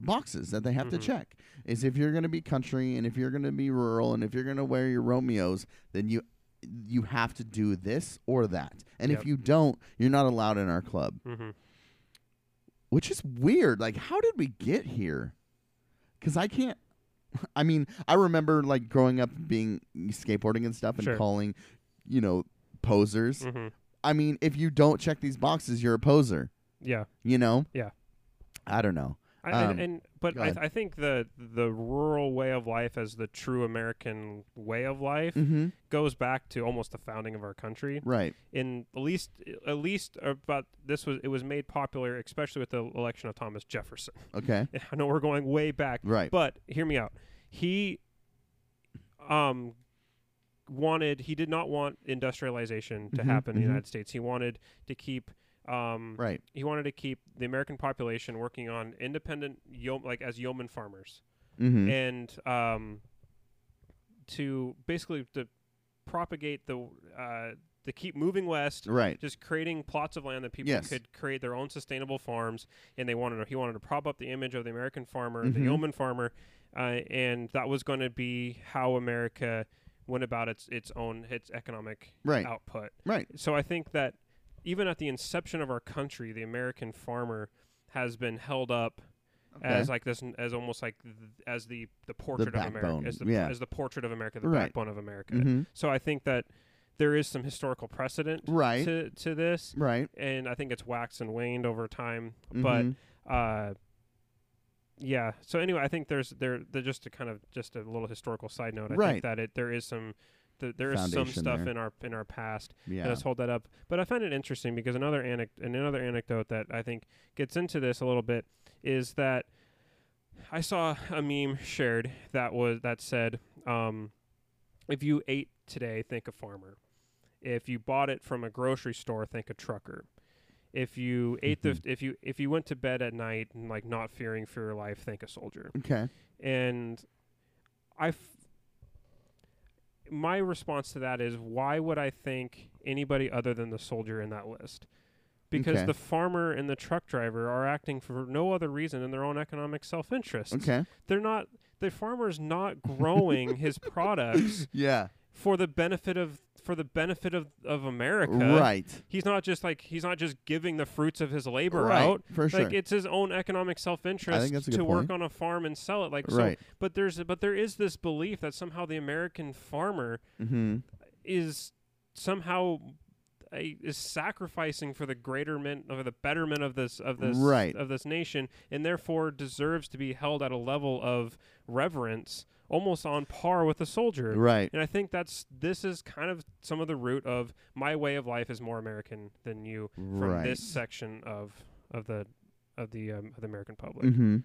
boxes that they have to Mhm. check is if you're going to be country and if you're going to be rural and if you're going to wear your Romeos, then you you have to do this or that. And Yep. if you don't, you're not allowed in our club, mm-hmm. Which is weird. Like, how did we get here? Because I can't. <laughs> I mean, I remember like growing up being skateboarding and stuff and Sure. calling, you know, posers. Mm-hmm. I mean, if you don't check these boxes, you're a poser. Yeah. You know? Yeah. I don't know. I, Um, and, and but I, ahead. I think the the rural way of life as the true American way of life Mm-hmm. goes back to almost the founding of our country. Right. In at least at least about this was it was made popular, especially with the election of Thomas Jefferson. Okay. <laughs> I know we're going way back, Right. but hear me out. He um wanted he did not want industrialization to Mhm, happen in the mhm. United States. He wanted to keep um right. he wanted to keep the American population working on independent yo- like as yeoman farmers Mm-hmm. and um to basically to propagate the uh to keep moving west right. just creating plots of land that people Yes. could create their own sustainable farms and they wanted to, he wanted to prop up the image of the American farmer the Mhm. yeoman farmer uh, and that was going to be how America went about its its own its economic Right. output Right. so I think that even at the inception of our country, the American farmer has been held up Okay. as like this, as almost like th- as the the portrait of backbone, America, as the yeah. as the portrait of America, the Right. backbone of America. Mhm. So I think that there is some historical precedent Right. to to this, Right. and I think it's waxed and waned over time. Mhm. But uh, yeah. So anyway, I think there's there there just to kind of just a little historical side note. I Right. think that it there is some. Th- There is some stuff there. in our in our past yeah. let us hold that up. But I find it interesting because another anec- and another anecdote that I think gets into this a little bit is that I saw a meme shared that was that said, um, if you ate today, think a farmer. If you bought it from a grocery store, think a trucker. If you ate Mhm. the if you if you went to bed at night and like not fearing for your life, think a soldier okay. and I, f- my response to that is why would I think anybody other than the soldier in that list? Because Okay. the farmer and the truck driver are acting for no other reason than their own economic self-interest. Okay. They're not. The farmer's not growing his <laughs> products Yeah. for the benefit of for the benefit of, of America. Right. He's not just like he's not just giving the fruits of his labor right. out. For sure. Like it's his own economic self-interest that's a to work point. on a farm and sell it. Like so, right. but there's but there is this belief that somehow the American farmer Mm-hmm. is somehow a, is sacrificing for the greaterment or the betterment of this of this Right. of this nation, and therefore deserves to be held at a level of reverence, almost on par with a soldier. Right. And I think that's this is kind of some of the root of my way of life is more American than you from Right. this section of of the of the um, of the American public. Mm-hmm.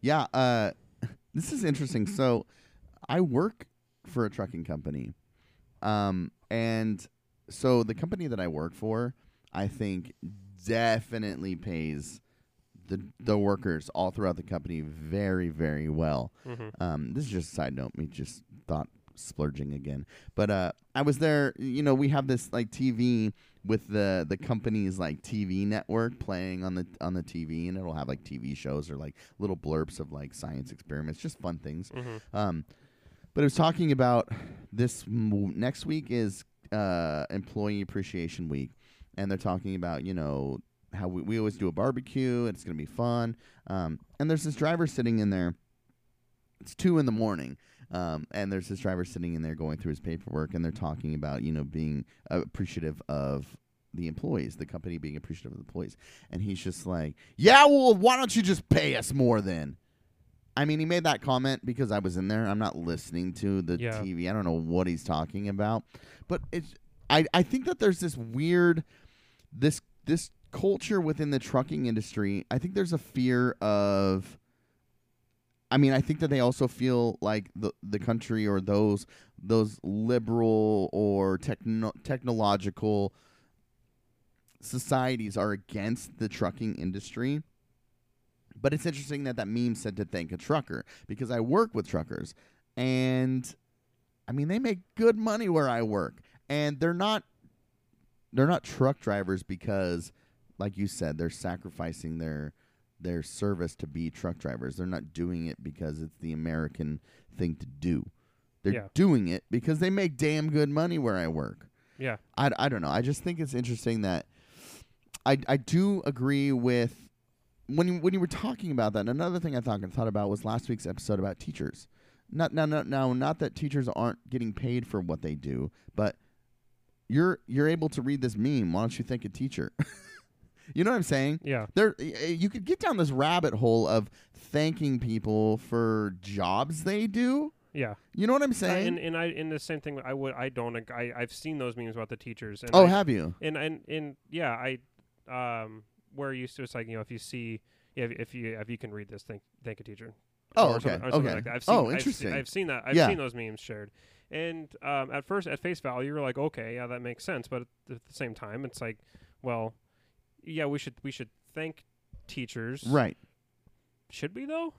Yeah. Uh, <laughs> this is interesting. So, I work for a trucking company, um, and so the company that I work for, I think, definitely pays the the workers all throughout the company very very well. hmm Um, this is just a side note. Me just thought splurging again. But uh, I was there. You know, we have this like TV with the the company's like TV network playing on the on the TV, and it'll have like TV shows or like little blurbs of like science experiments, just fun things. hmm Um, but it was talking about this m- next week is uh, Employee Appreciation Week, and they're talking about you know how we, we always do a barbecue it's gonna be fun. Um, and there's this driver sitting in there. It's two in the morning, um, and there's this driver sitting in there going through his paperwork, and they're talking about you know being appreciative of the employees, the company being appreciative of the employees, and he's just like, yeah, well, why don't you just pay us more then? I mean, he made that comment because I was in there. I'm not listening to the Yeah. TV. I don't know what he's talking about, but it's. I I think that there's this weird, this this culture within the trucking industry. I think there's a fear of. I mean, I think that they also feel like the the country or those those liberal or techno- technological societies are against the trucking industry. But it's interesting that that meme said to thank a trucker because I work with truckers and I mean they make good money where I work and they're not they're not truck drivers because like you said they're sacrificing their their service to be truck drivers. They're not doing it because it's the American thing to do. They're Yeah. doing it because they make damn good money where I work. Yeah. I, I don't know. I just think it's interesting that I I do agree with when you when you were talking about that. Another thing I thought thought about was last week's episode about teachers. Not now no no not that teachers aren't getting paid for what they do, but you're you're able to read this meme. Why don't you thank a teacher? <laughs> you know what I'm saying? Yeah. There, you could get down this rabbit hole of thanking people for jobs they do. Yeah. You know what I'm Uh, saying? and and I in the same thing. I would. I don't. I I've seen those memes about the teachers. And oh, I, have you? and and and yeah. I um where used to it's like you know if you see yeah, if, if you if you can read this thank thank a teacher. Oh, or okay, something, or something okay. Like that. I've seen, Oh, I've interesting. I've, seen that. I've Yeah. seen those memes shared. And um, at first, at face value, you're like, okay, yeah, that makes sense. But at the at the same time, it's like, well, yeah, we should we should thank teachers, Right. Should we though?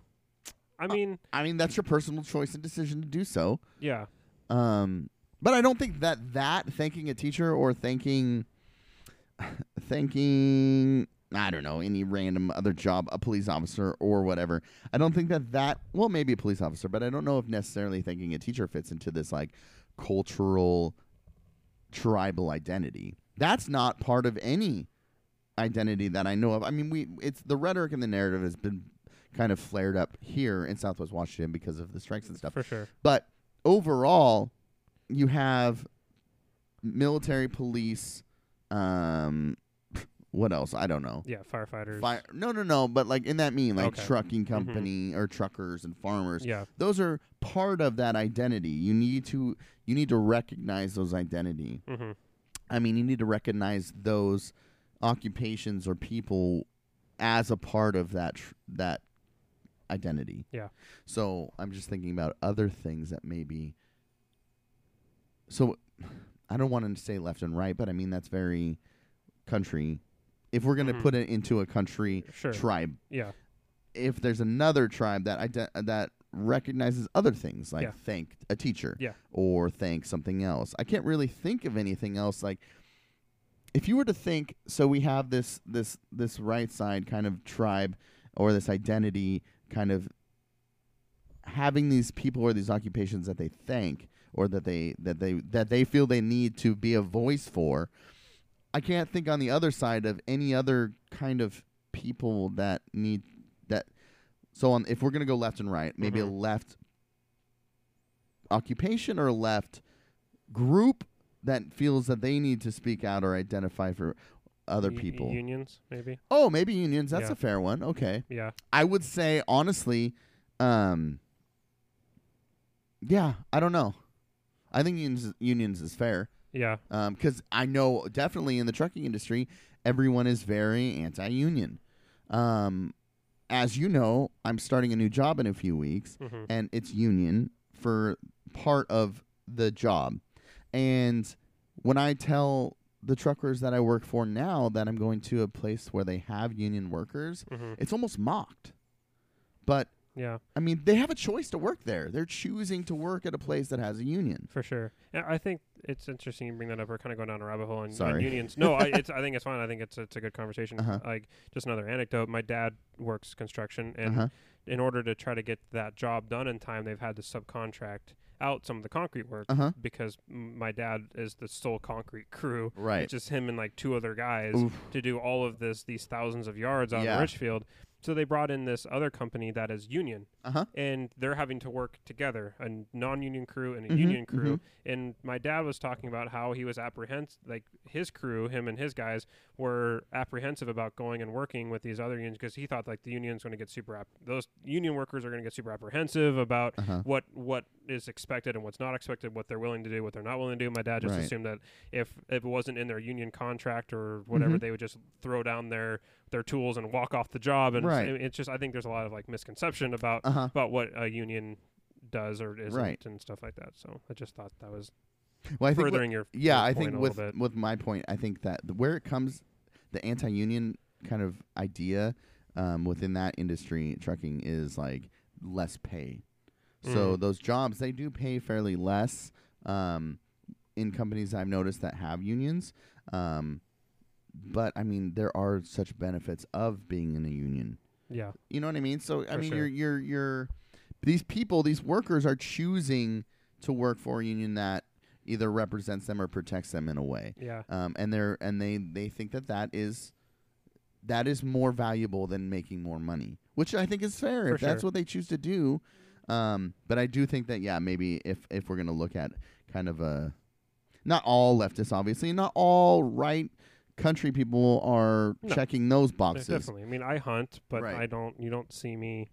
I Uh, mean, I mean, that's your personal choice and decision to do so. yeah, Um, but I don't think that that thanking a teacher or thanking <sighs> thanking I don't know any random other job, a police officer or whatever. I don't think that that well maybe a police officer, but I don't know if necessarily thinking a teacher fits into this like cultural tribal identity. That's not part of any identity that I know of. I mean, we it's the rhetoric and the narrative has been kind of flared up here in Southwest Washington because of the strikes and stuff. for sure. But overall, you have military, police. Um, what else? I don't know. Yeah, firefighters. Fire? No, no, no. But like in that mean, like Okay. Mm-hmm. trucking company or truckers and farmers. Yeah, Those are part of that identity. You need to you need to recognize those identity. hmm I mean, you need to recognize those occupations or people as a part of that tr- that identity. Yeah. So I'm just thinking about other things that maybe. So, <sighs> I don't want to say left and right, but I mean that's very country. If we're going to Mhm. put it into a country sure. tribe, Yeah, if there's another tribe that ide- that recognizes other things like Yeah. thank a teacher Yeah. or thank something else i can't really think of anything else like if you were to think so we have this this this right side kind of tribe or this identity kind of having these people or these occupations that they thank or that they that they that they feel they need to be a voice for i can't think on the other side of any other kind of people that need that so on if we're going to go left and right maybe a Mhm. left occupation or a left group that feels that they need to speak out or identify for other U- people unions maybe. oh maybe unions that's Yeah. a fair one okay Yeah, I would say honestly, um, yeah, I don't know. I think unions unions is fair yeah, because I know definitely in the trucking industry, everyone is very anti-union. Um, as you know, I'm starting a new job in a few weeks, hmm and it's union for part of the job. And when I tell the truckers that I work for now that I'm going to a place where they have union workers, hmm it's almost mocked. But yeah, I mean, they have a choice to work there. They're choosing to work at a place that has a union. for sure. Yeah, I think it's interesting you bring that up. We're kind of going down a rabbit hole on, on unions. No, I, it's <laughs> I think it's fine. I think it's it's a good conversation. Uh-huh. Like just another anecdote. My dad works construction, and Uh-huh. in order to try to get that job done in time, they've had to subcontract out some of the concrete work Uh-huh. because m- my dad is the sole concrete crew. Right. It's just him and like two other guys Oof. to do all of this these thousands of yards out Yeah. in Ridgefield. So they brought in this other company that is union, Uh-huh. and they're having to work together, a non-union crew and a Mhm, union crew. And my dad was talking about how he was apprehensive, like his crew, him and his guys were apprehensive about going and working with these other unions because he thought like the union's going to get super, app- those union workers are going to get super apprehensive about Uh-huh. what what is expected and what's not expected, what they're willing to do, what they're not willing to do. My dad just Right. assumed that if if it wasn't in their union contract or whatever, Mhm. they would just throw down their their tools and walk off the job. And Right. It- it's just I think there's a lot of like misconception about Uh-huh. about what a union does or isn't Right. and stuff like that. So I just thought that was Well, I think what- furthering your yeah, your I point think a with little bit. with my point, I think that the, where it comes, the anti-union kind of idea um, within that industry, trucking is like less pay. So Mm. those jobs they do pay fairly less um, in companies I've noticed that have unions. Um, but I mean, there are such benefits of being in a union. Yeah You know what I mean? So I For mean, sure. you're you're you're these people, these workers are choosing to work for a union that either represents them or protects them in a way. yeah Um, and they're and they they think that that is that is more valuable than making more money, which I think is fair For if that's sure. what they choose to do. Um, but I do think that yeah, maybe if if we're gonna look at kind of a Not all leftists, obviously. Not all right country people are No. checking those Yeah, boxes. Definitely. I mean, I hunt, but Right. I don't. You don't see me.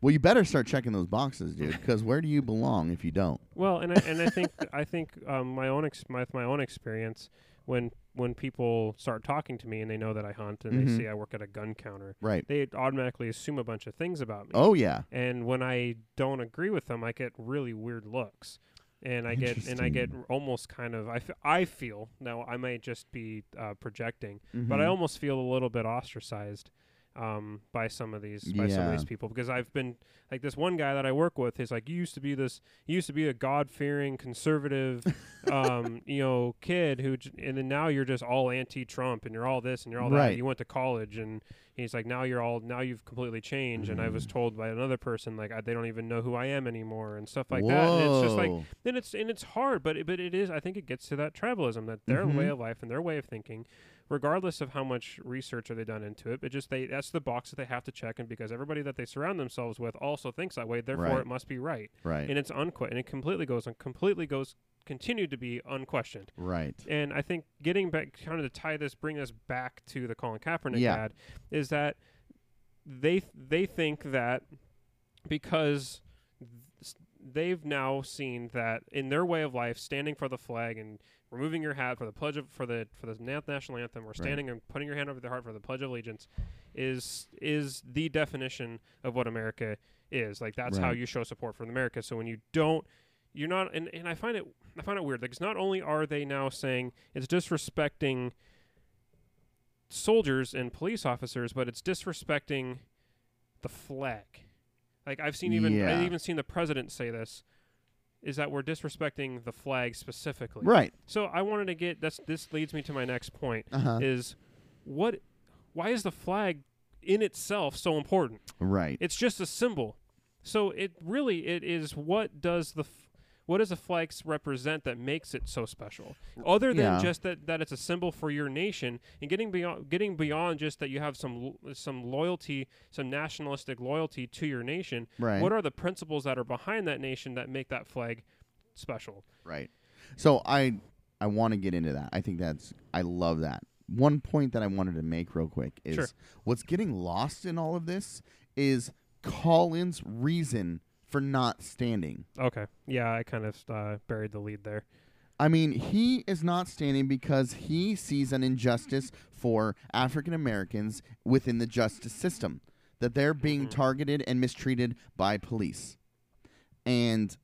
Well, you better start checking those boxes, dude. Because where do you belong if you don't? Well, and I, and I think I think um, my own ex- my, my own experience when when people start talking to me and they know that I hunt and Mhm. they see I work at a gun counter, Right. they automatically assume a bunch of things about me. Oh yeah. And when I don't agree with them, I get really weird looks. And I get and I get almost kind of I, f- I feel now I might just be uh, projecting, but I Mhm. almost feel a little bit ostracized um, by some of these by some of these people because I've been like this one guy that I work with is like you used to be this you used to be a God fearing conservative <laughs> um, you know kid who j- and then now you're just all anti Trump and you're all this and you're all that Right. you went to college and he's like now you're all now you've completely changed and I was Mm. told by another person like I, they don't even know who I am anymore and stuff like that and it's just like then it's and it's hard, but it, but it is. I think it gets to that tribalism that their way Mhm. of life and their way of thinking, regardless of how much research are they done into it, but just they that's the box that they have to check, and because everybody that they surround themselves with also thinks that way, therefore Right. it must be right, right. and it's unque- and it completely goes and completely goes continued to be unquestioned. right. And I think getting back, kind of to tie this, bring us back to the Colin Kaepernick Yeah. ad, is that they they think that because th- they've now seen that in their way of life, standing for the flag and removing your hat for the pledge of for the for the national anthem, or standing and putting your hand over their heart for the pledge of allegiance, is is the definition of what America is. Like that's how you show support for America. So when you don't you're not and, and I find it I find it weird because not only are they now saying it's disrespecting soldiers and police officers, but it's disrespecting the flag. Like I've seen even Yeah. I've even seen the president say this is that we're disrespecting the flag specifically. Right. So I wanted to get that's this leads me to my next point Uh huh. is what why is the flag in itself so important? Right. It's just a symbol. So it really it is what does the what does a flag represent that makes it so special? Other than Yeah. just that that it's a symbol for your nation and getting beyond getting beyond just that you have some some loyalty, some nationalistic loyalty to your nation. Right. What are the principles that are behind that nation that make that flag special? Right. So I I want to get into that. I think that's I love that. One point that I wanted to make real quick is Sure. what's getting lost in all of this is Colin's reason for not standing. Okay. Yeah, I kind of uh, buried the lead there. I mean, he is not standing because he sees an injustice for African Americans within the justice system, that they're being Mhm. targeted and mistreated by police. And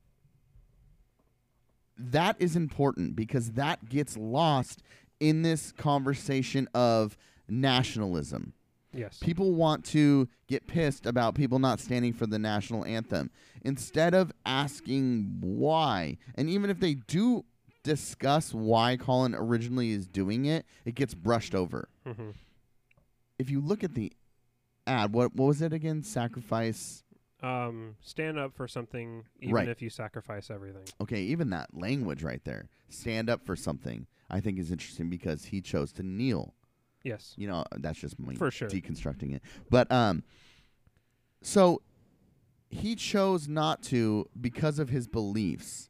that is important because that gets lost in this conversation of nationalism. Yes. People want to get pissed about people not standing for the national anthem instead of asking why. And even if they do discuss why Colin originally is doing it, it gets brushed over. hmm If you look at the ad, what what was it again? Sacrifice. Um, stand up for something, even Right. if you sacrifice everything. Okay, even that language right there. Stand up for something. I think is interesting because he chose to kneel. Yes. You know, that's just me For sure. deconstructing it. But um so he chose not to because of his beliefs.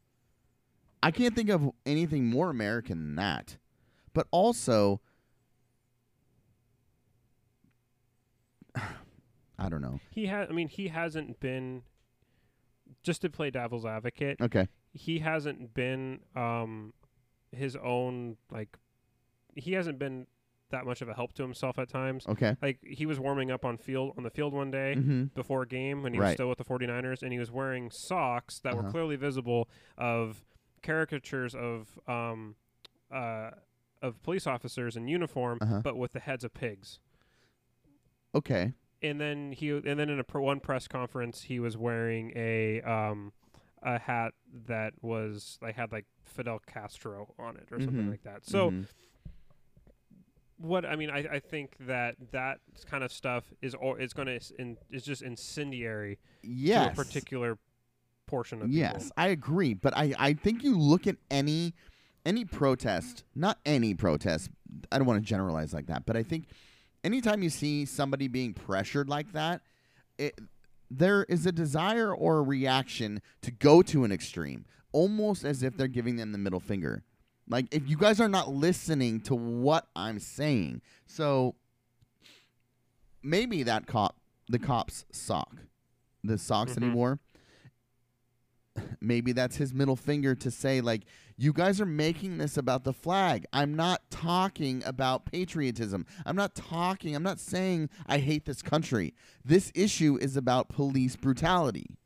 I can't think of anything more American than that. But also <sighs> I don't know. He has I mean, he hasn't been. Just to play devil's advocate, Okay. he hasn't been um, his own like. He hasn't been that much of a help to himself at times. Okay. Like he was warming up on field on the field one day Mhm. before a game when he was still with the 49ers and he was wearing socks that were Uh-huh. clearly visible of caricatures of um uh of police officers in uniform Uh-huh. but with the heads of pigs. Okay. and then he and then in a pr- one press conference he was wearing a um a hat that was like had like Fidel Castro on it or something Mhm. like that. So Mhm. What I mean I, I think that that kind of stuff is or is going to is just incendiary yes. to a particular portion of Yes, people. I agree, but I, I think you look at any any protest, not any protest. I don't want to generalize like that, but I think anytime you see somebody being pressured like that, it, there is a desire or a reaction to go to an extreme, almost as if they're giving them the middle finger. Like if you guys are not listening to what I'm saying, so maybe that cop, the cop's sock, the socks that he Mhm. wore, <sighs> maybe that's his middle finger to say like you guys are making this about the flag i'm not talking about patriotism i'm not talking i'm not saying i hate this country this issue is about police brutality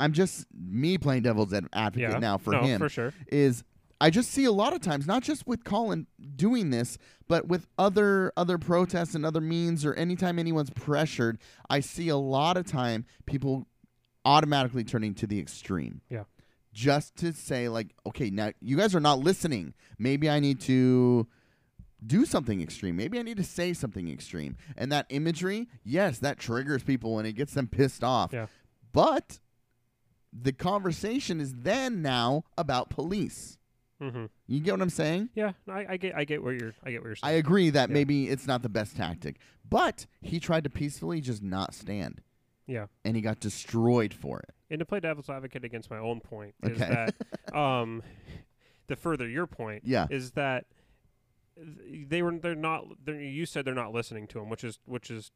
i'm just me playing devil's advocate yeah. now for no, him for sure. is I just see a lot of times, not just with Colin doing this, but with other other protests and other means, or anytime anyone's pressured, I see a lot of time people automatically turning to the extreme. Yeah. Just to say like, okay, now you guys are not listening. Maybe I need to do something extreme. Maybe I need to say something extreme. And that imagery, yes, that triggers people and it gets them pissed off. Yeah. But the conversation is then now about police. Hmm You get what I'm saying? Yeah, I, I get I get where you're I get where you're I agree that Yeah. maybe it's not the best tactic, but he tried to peacefully just not stand, yeah. and he got destroyed for it. And to play devil's advocate against my own point is Okay. that <laughs> um, to further your point Yeah. is that they were they're not they're, you said they're not listening to him, which is which is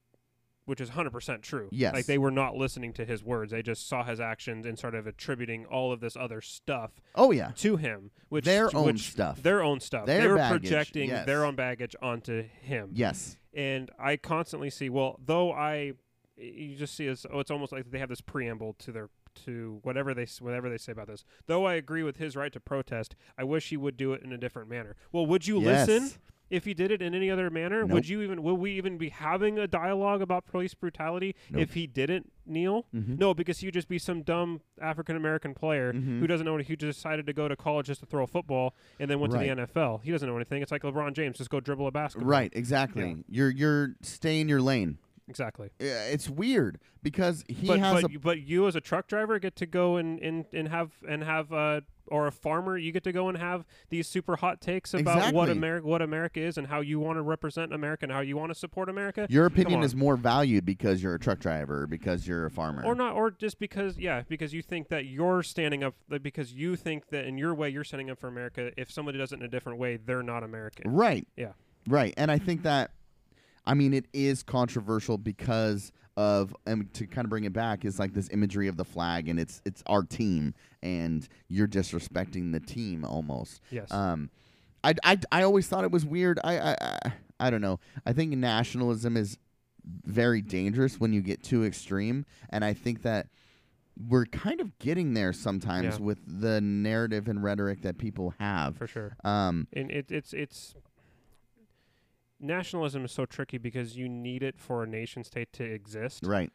which is 100% true. Yes. Like they were not listening to his words. They just saw his actions and started attributing all of this other stuff Oh yeah, to him, which Their own stuff. Their own stuff. Their they were baggage, projecting yes. their own baggage onto him. yes, and I constantly see. Well, though I, you just see as oh, it's almost like they have this preamble to their to whatever they whatever they say about this. Though I agree with his right to protest, I wish he would do it in a different manner. Well, would you yes. listen if he did it in any other manner? Nope. Would you even will we even be having a dialogue about police brutality Nope. if he didn't kneel? Mhm. No, because he'd just be some dumb African American player Mhm. who doesn't know. Who decided to go to college just to throw a football and then went Right. to the NFL. He doesn't know anything. It's like LeBron James, just go dribble a basketball. Right, exactly. Yeah. You're you're stay in your lane. Exactly. Yeah, It's weird because he but has but, a you- but you as a truck driver get to go and, and, and have and have uh or a farmer you get to go and have these super hot takes about what America what America is and how you want to represent America and how you want to support America your opinion is more valued because you're a truck driver or because you're a farmer. or not or just because yeah because you think that you're standing up like, because you think that in your way you're standing up for America if somebody does it in a different way they're not American Right. Yeah. Right. And I think that, I mean, it is controversial because of, and to kind of bring it back, is like this imagery of the flag and it's it's our team and you're disrespecting the team almost. yes Um, I, I, I always thought it was weird. I, I, I, I don't know. I think nationalism is very dangerous when you get too extreme. And I think that we're kind of getting there sometimes Yeah. with the narrative and rhetoric that people have. for sure Um, and it, it's it's nationalism is so tricky because you need it for a nation state to exist right.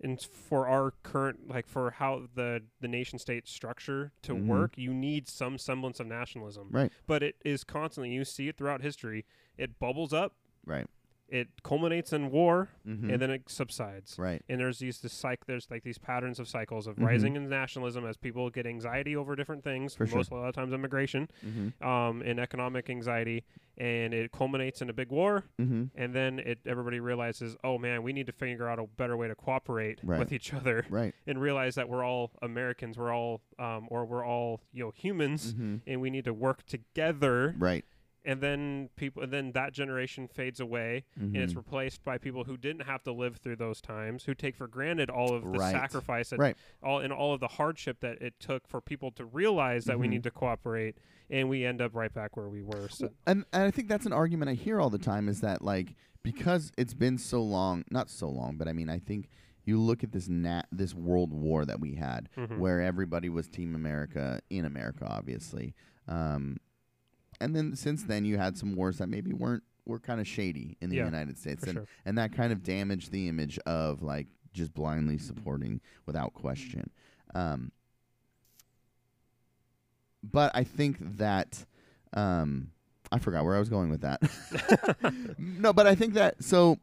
and for our current like for how the the nation state structure to Mhm. work you need some semblance of nationalism Right. but it is constantly you see it throughout history it bubbles up Right. It culminates in war Mhm. and then it subsides Right. and there's these this cyc- there's like these patterns of cycles of Mhm. rising in nationalism as people get anxiety over different things For sure. most a lot of times immigration Mm-hmm. um, and economic anxiety and it culminates in a big war Mm-hmm. and then it everybody realizes oh man we need to figure out a better way to cooperate Right. with each other Right. and realize that we're all Americans, we're all um, or we're all you know humans, Mm-hmm. and we need to work together. Right. And then people, and then that generation fades away, and it's Mhm. replaced by people who didn't have to live through those times, who take for granted all of the Right. sacrifice that Right. all and all of the hardship that it took for people to realize that we Mhm. need to cooperate, and we end up right back where we were. So, And and I think that's an argument I hear all the time is that like because it's been so long, not so long, but I mean I think you look at this nat this world war that we had Mhm. where everybody was team America in America obviously. Um and then since then you had some wars that maybe weren't were kind of shady in the Yeah, United States for and sure. and that kind of damaged the image of like just blindly supporting without question. Um, but I think that um, I forgot where I was going with that. <laughs> <laughs> no, but I think that so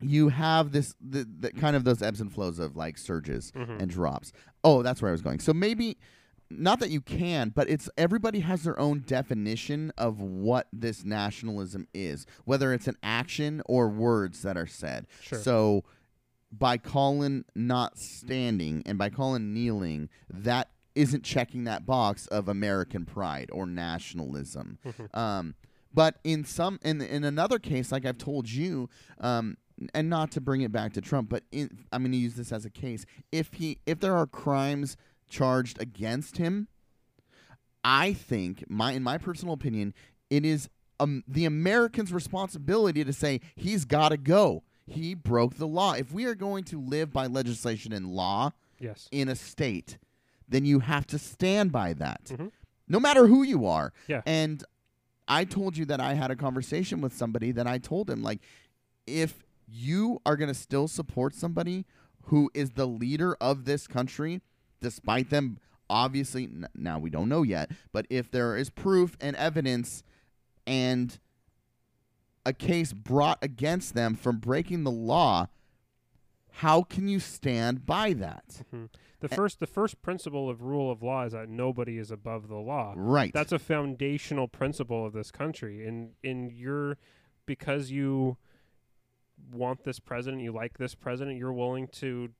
you have this the, the kind of those ebbs and flows of like surges Mhm. and drops. Oh, that's where I was going. So maybe not that you can, but it's everybody has their own definition of what this nationalism is, whether it's an action or words that are said. Sure. So by Colin not standing and by Colin kneeling, that isn't checking that box of American pride or nationalism. <laughs> Mhm. Um, but in some in in another case, like I've told you, um, and not to bring it back to Trump, but in, I'm going to use this as a case. If he if there are crimes charged against him, I think my in my personal opinion, it is um, the Americans' responsibility to say he's got to go. He broke the law. If we are going to live by legislation and law Yes. in a state, then you have to stand by that, Mhm. no matter who you are. Yeah. And I told you that I had a conversation with somebody that I told him like, if you are going to still support somebody who is the leader of this country, despite them obviously now we don't know yet, but if there is proof and evidence and a case brought against them from breaking the law, how can you stand by that? Mhm. The first the first principle of rule of law is that nobody is above the law. Right. That's a foundational principle of this country. And in your because you want this president, you like this president, you're willing to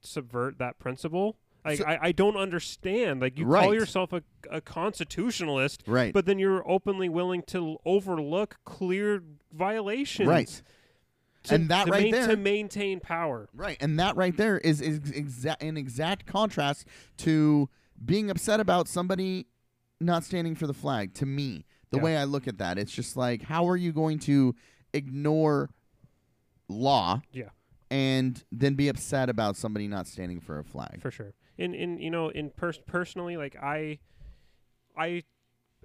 subvert that principle. Like So- I, I don't understand. Like you Right. call yourself a, a constitutionalist, right. but then you're openly willing to overlook clear violations. Right. To, And that right main- there- to maintain power. Right, and that right there is, is exa- in exact contrast to being upset about somebody not standing for the flag. To me, the Yeah. way I look at that, it's just like, how are you going to ignore law? Yeah. and then be upset about somebody not standing for a flag. for sure. In in you know in pers- personally like I I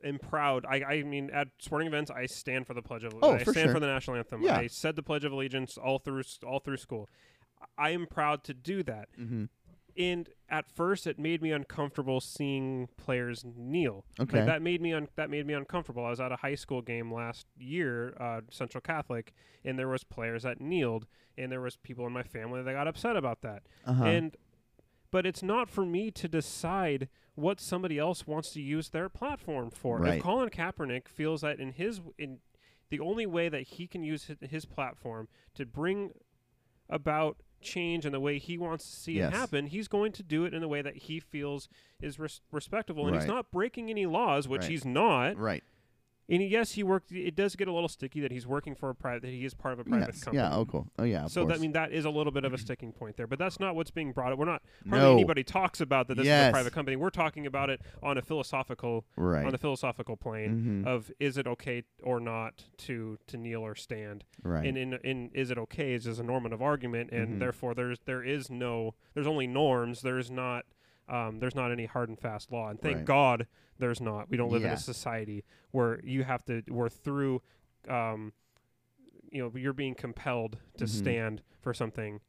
am proud. I I mean at sporting events I stand for the pledge of Oh, I for stand sure. for the national anthem. Yeah. I said the pledge of allegiance all through all through school. I am proud to do that. hmm And at first it made me uncomfortable seeing players kneel. Okay. Like that made me un- that made me uncomfortable. I was at a high school game last year, uh, Central Catholic, and there was players that kneeled, and there was people in my family that got upset about that. Uh-huh. And but it's not for me to decide what somebody else wants to use their platform for. Right. If Colin Kaepernick feels that in his in the only way that he can use his, platform to bring about change in the way he wants to see Yes. it happen, he's going to do it in the way that he feels is res- respectable, and he's not breaking any laws, which Right. he's not. right. And yes, he worked. It does get a little sticky that he's working for a private. That he is part of a private Yes. company. Yeah. Oh, cool. Oh, yeah. Of So that I mean that is a little bit of a sticking point there, but that's not what's being brought up. We're not hardly No. anybody talks about that this is a private company. We're talking about it on a philosophical right. on a philosophical plane Mhm. of is it okay or not to to kneel or stand, right. and in in is it okay is just a normative argument, and Mhm. therefore there's there is no there's only norms. There's not um, there's not any hard and fast law, and thank Right. God there's not. We don't live in a society where you have to where through um, you know you're being compelled to Mhm. stand for something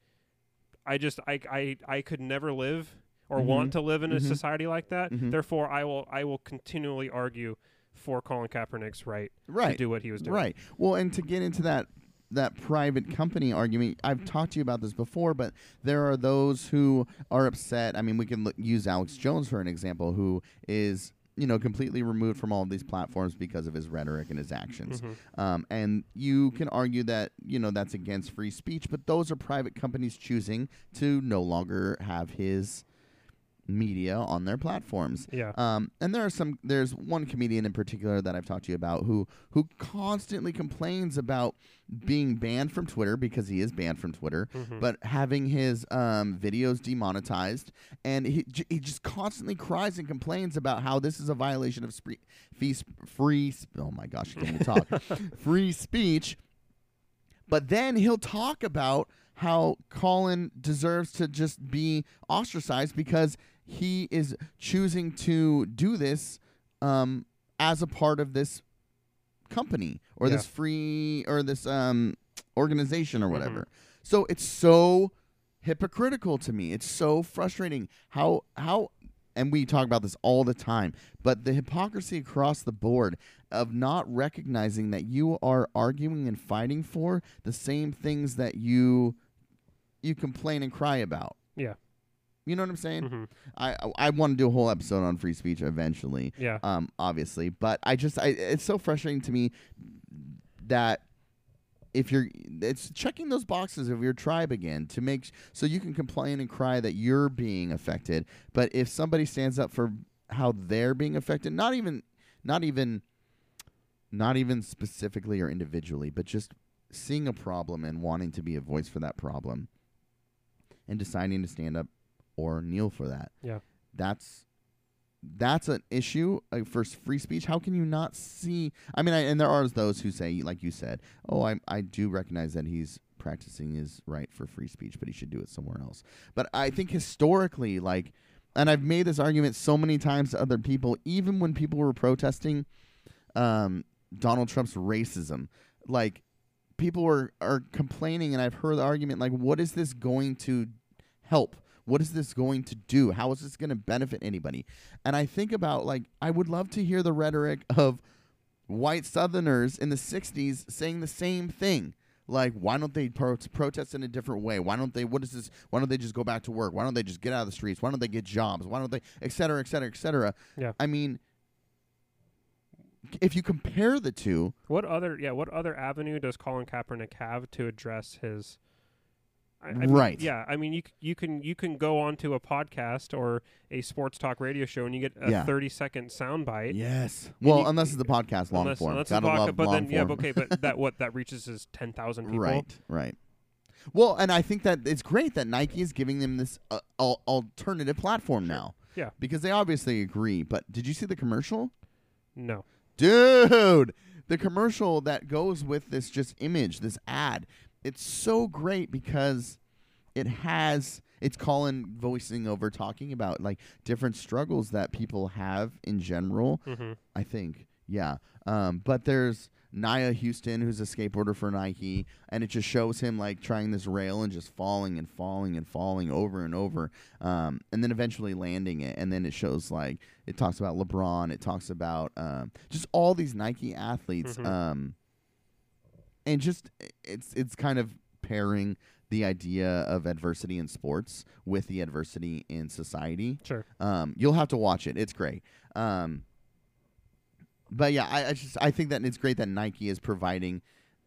i just i i, I could never live or Mhm. want to live in a Mhm. society like that Mhm. therefore i will i will continually argue for colin kaepernick's right, right. to do what he was doing Right. Well, and to get into that that private company argument, I've talked to you about this before, but there are those who are upset. I mean, we can look, use Alex Jones for an example, who is you know completely removed from all of these platforms because of his rhetoric and his actions. Mhm. Um, and you can argue that you know that's against free speech, but those are private companies choosing to no longer have his media on their platforms. yeah Um, and there are some. There's one comedian in particular that I've talked to you about who who constantly complains about being banned from Twitter because he is banned from Twitter, Mhm. but having his um, videos demonetized, and he j- he just constantly cries and complains about how this is a violation of spree- fee, sp- free. sp- Oh my gosh, can't even talk. <laughs> free speech. But then he'll talk about how Colin deserves to just be ostracized because he is choosing to do this um, as a part of this company or Yeah. this free or this um, organization or whatever. So it's so hypocritical to me. It's so frustrating how how and we talk about this all the time, but the hypocrisy across the board of not recognizing that you are arguing and fighting for the same things that you you complain and cry about. Yeah. You know what I'm saying? Mhm. I I, I want to do a whole episode on free speech eventually. yeah Um obviously, but I just I it's so frustrating to me that if you're it's checking those boxes of your tribe again to make so you can complain and cry that you're being affected but if somebody stands up for how they're being affected not even not even not even specifically or individually but just seeing a problem and wanting to be a voice for that problem and deciding to stand up or kneel for that Yeah. that's that's an issue uh, for free speech. How can you not see? I mean, I, and there are those who say, like you said, oh, I I do recognize that he's practicing his right for free speech, but he should do it somewhere else. But I think historically, like, and I've made this argument so many times to other people, even when people were protesting um, Donald Trump's racism, like people were are complaining, and I've heard the argument like, what is this going to help? What is this going to do? How is this going to benefit anybody? And I think about like I would love to hear the rhetoric of white Southerners in the '60s saying the same thing. Like, why don't they pro- protest in a different way? Why don't they? What is this? Why don't they just go back to work? Why don't they just get out of the streets? Why don't they get jobs? Why don't they, et cetera, et cetera, et cetera? Yeah. I mean, if you compare the two, What other yeah? What other avenue does Colin Kaepernick have to address his? I, I mean, Right. yeah. I mean, you you can you can go onto a podcast or a sports talk radio show and you get a Yeah. thirty second soundbite. yes. Well, you- unless it's the podcast long Unless, form, unless it's gotta vodka, love but long then yeah, form. but okay, but <laughs> that what that reaches is ten thousand people. Right, right. Well, and I think that it's great that Nike is giving them this uh, al- alternative platform now. Yeah. Because they obviously agree. But did you see the commercial? No. Dude, the commercial that goes with this just image, this ad, it's so great because it has it's Colin voicing over talking about like different struggles that people have in general. Mm-hmm. I think. Yeah. Um, but there's Nyjah Huston, who's a skateboarder for Nike, and it just shows him like trying this rail and just falling and falling and falling over and over, um, and then eventually landing it. And then it shows like it talks about LeBron, it talks about um, just all these Nike athletes, Mhm. And just it's it's kind of pairing the idea of adversity in sports with the adversity in society. Sure. Um, you'll have to watch it. It's great. Um, but yeah, I, I just I think that it's great that Nike is providing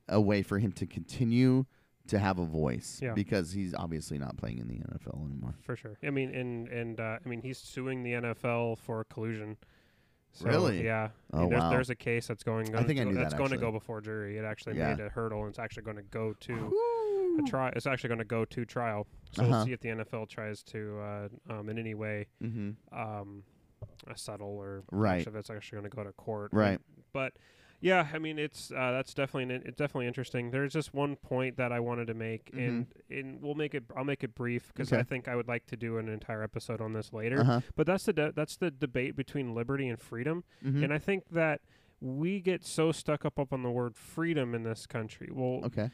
a way for him to continue to have a voice Yeah. because he's obviously not playing in the NFL anymore. For sure. I mean, and and uh, I mean, he's suing the NFL for collusion. So, Really? Yeah. I Oh, mean, there's, wow. there's a case that's going. I think I knew that, that's going to go before jury. It actually Yeah. made a hurdle, and it's actually going to go to Woo. a trial. It's actually going to go to trial. So Uh-huh. we'll see if the NFL tries to, uh, um, in any way, Mhm. um, settle or Right. if it's actually going to go to court. Right. But yeah, I mean, it's uh, that's definitely an, it's definitely interesting. There's just one point that I wanted to make, and and we'll make it. I'll make it brief because I Mm-hmm. Think I would like to do an entire episode on this later. Uh-huh. But that's the de- that's the debate between liberty and freedom, Mhm. and I think that we get so stuck up up on the word freedom in this country. Well, okay.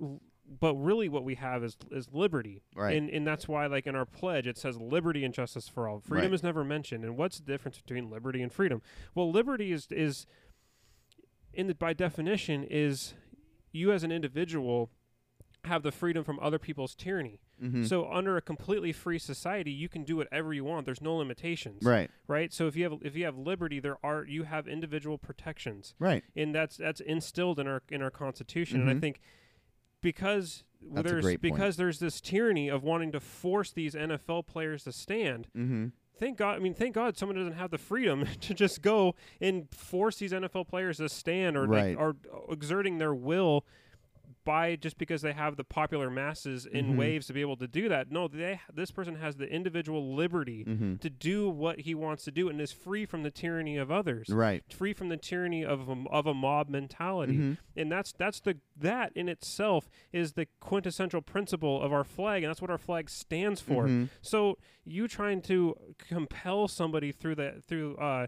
l- but really what we have is is liberty Right. and and that's why like in our pledge it says liberty and justice for all freedom Right. is never mentioned and what's the difference between liberty and freedom well liberty is is in the, by definition is you as an individual have the freedom from other people's tyranny Mhm. so under a completely free society you can do whatever you want there's no limitations right. right so if you have if you have liberty there are you have individual protections Right. and that's that's instilled in our in our constitution and i Mhm. think because That's there's because there's this tyranny of wanting to force these NFL players to stand Mm-hmm. Thank god I mean thank god someone doesn't have the freedom <laughs> to just go and force these NFL players to stand or Right. like, or exerting their will by just because they have the popular masses in Mhm. waves to be able to do that no they this person has the individual liberty Mm-hmm. to do what he wants to do and is free from the tyranny of others Right. free from the tyranny of a, of a mob mentality Mhm. and that's that's the that in itself is the quintessential principle of our flag and that's what our flag stands for Mhm. so you trying to compel somebody through the through uh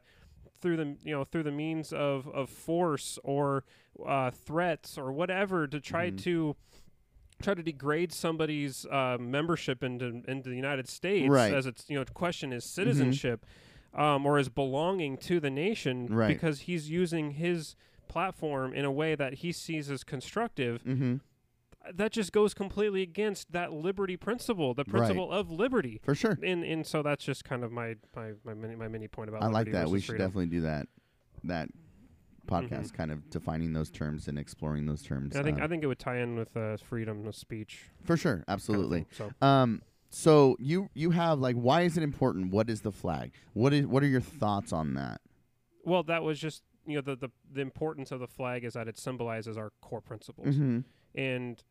through the you know through the means of of force or uh threats or whatever to try Mhm. to try to degrade somebody's uh, membership into into the United States Right. Mm-hmm. as it's you know question his citizenship um, or his belonging to the nation Right. because he's using his platform in a way that he sees as constructive Mm-hmm. That just goes completely against that liberty principle the principle of liberty For sure. and and so that's just kind of my my my mini, my mini point about I like that. We should freedom. definitely do that. That podcast, kind of defining those terms and exploring those terms. And I think um, I think it would tie in with uh, freedom of speech. for sure, kind of absolutely. thing. So Um, so you you have like, why is it important? What is the flag? What is what are your thoughts on that? well, that was just you know the the the importance of the flag is that it symbolizes our core principles. Mm-hmm. and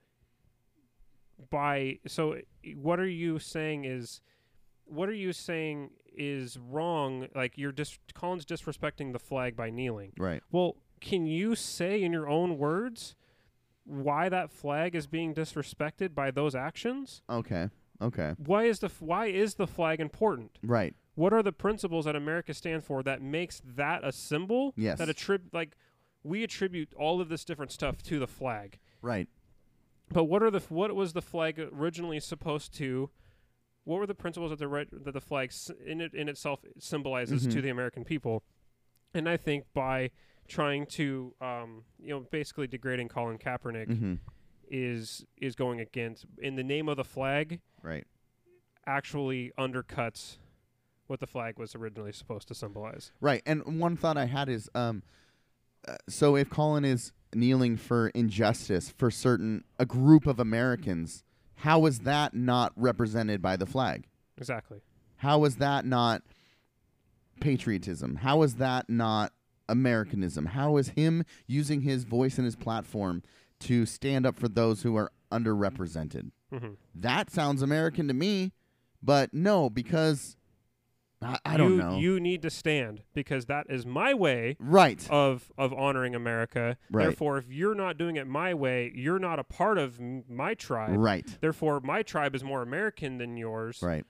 by so what are you saying is what are you saying is wrong like you're dis Colin's disrespecting the flag by kneeling Right. well can you say in your own words why that flag is being disrespected by those actions Okay. Okay. why is the f- why is the flag important Right. what are the principles that America stands for that makes that a symbol Yes. that a attribute like we attribute all of this different stuff to the flag Right. But what are the what was the flag originally supposed to? What were the principles that the that the flag in it in itself symbolizes to Mhm. the American people? And I think by trying to um, you know basically degrading Colin Kaepernick Mm-hmm. is is going against in the name of the flag Right. actually undercuts what the flag was originally supposed to symbolize. Right. And one thought I had is, um, uh, so if Colin is kneeling for injustice for certain a group of Americans, how is that not represented by the flag? Exactly. How is that not patriotism? How is that not Americanism? How is him using his voice and his platform to stand up for those who are underrepresented? hmm That sounds American to me, but no, because I, I don't you, know. You need to stand because that is my way right. of of honoring America. Right. Therefore, if you're not doing it my way, you're not a part of m- my tribe. right. Therefore, my tribe is more American than yours. Right.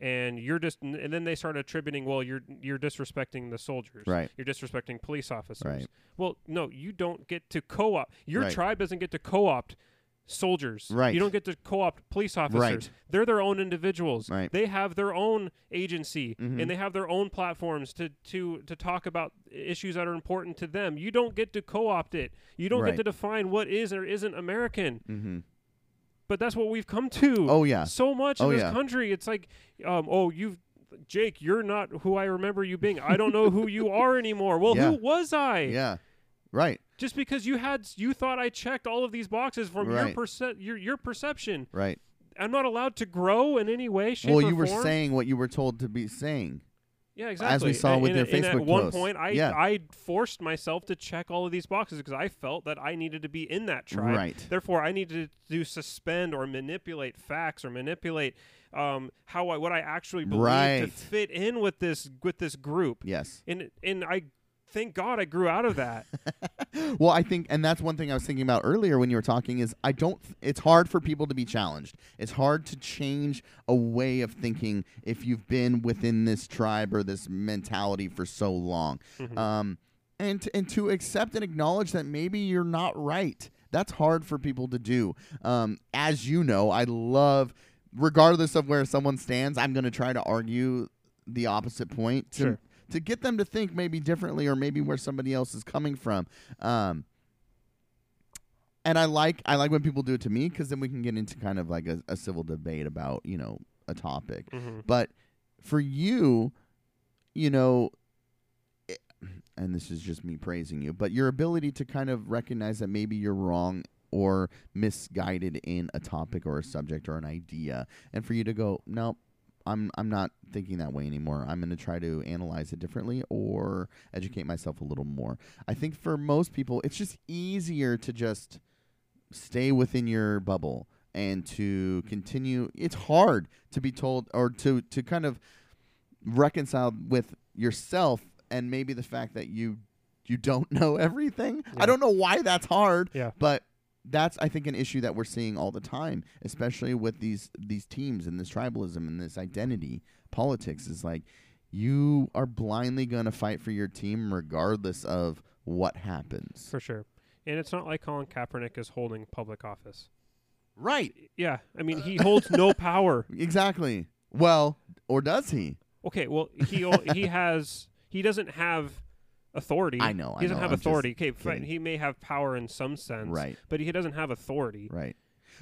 And you're just and then they start attributing, well, you're you're disrespecting the soldiers. Right. You're disrespecting police officers. Right. Well, no, you don't get to co-op. Your Right. tribe doesn't get to co-opt soldiers. Right. You don't get to co-opt police officers. Right. They're their own individuals. Right. They have their own agency Mhm. and they have their own platforms to to to talk about issues that are important to them. You don't get to co-opt it. You don't Right. get to define what is or isn't American. Mm-hmm. But that's what we've come to. Oh yeah. So much Oh, in this yeah. country. It's like, um, oh, you've Jake, you're not who I remember you being. I don't know who you are anymore. Well, Yeah. who was I? Yeah. Right. Just because you had you thought I checked all of these boxes from your Right. perce- your your perception. Right. I'm not allowed to grow in any way, shape, well, you were form. saying what you were told to be saying. Yeah, exactly. As we saw And- with and- your and Facebook at one post. point, I Yeah. I forced myself to check all of these boxes because I felt that I needed to be in that tribe. Right. Therefore, I needed to suspend or manipulate facts or manipulate um, how I what I actually believe to fit in with this with this group. Yes. And and I thank God I grew out of that. <laughs> Well, I think, and that's one thing I was thinking about earlier when you were talking is I don't. It's hard for people to be challenged. It's hard to change a way of thinking if you've been within this tribe or this mentality for so long, Mhm. um, and to, and to accept and acknowledge that maybe you're not right. That's hard for people to do. Um, as you know, I love, regardless of where someone stands, I'm going to try to argue the opposite point to Sure. To get them to think maybe differently or maybe where somebody else is coming from. Um, and I like I like when people do it to me because then we can get into kind of like a, a civil debate about you know a topic. Mhm. But for you, you know, it- and this is just me praising you, but your ability to kind of recognize that maybe you're wrong or misguided in a topic or a subject or an idea, and for you to go, no, I'm I'm not thinking that way anymore. I'm going to try to analyze it differently or educate myself a little more. I think for most people, it's just easier to just stay within your bubble and to continue. It's hard to be told or to to kind of reconcile with yourself and maybe the fact that you you don't <laughs> know everything. I don't know why that's hard, Yeah. but that's I think an issue that we're seeing all the time, especially with these these teams and this tribalism and this identity politics is like you are blindly going to fight for your team regardless of what happens. For sure. And it's not like Colin Kaepernick is holding public office. Right. Yeah, I mean he holds no <laughs> power. Exactly. Well, or does he? Okay, well he o- he <laughs> has he doesn't have authority. I know, I he doesn't know, have I'm authority. Okay, fine, he may have power in some sense, Right. but he doesn't have authority. Right.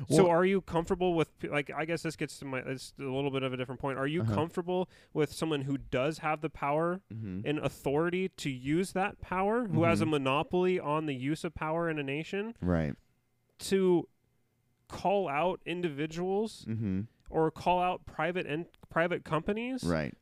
so are you comfortable with like I guess this gets to my it's a little bit of a different point. Are you Uh-huh. comfortable with someone who does have the power Mhm. and authority to use that power, who has a Mhm. monopoly on the use of power in a nation, Right. to call out individuals Mm-hmm. or call out private and private companies Right.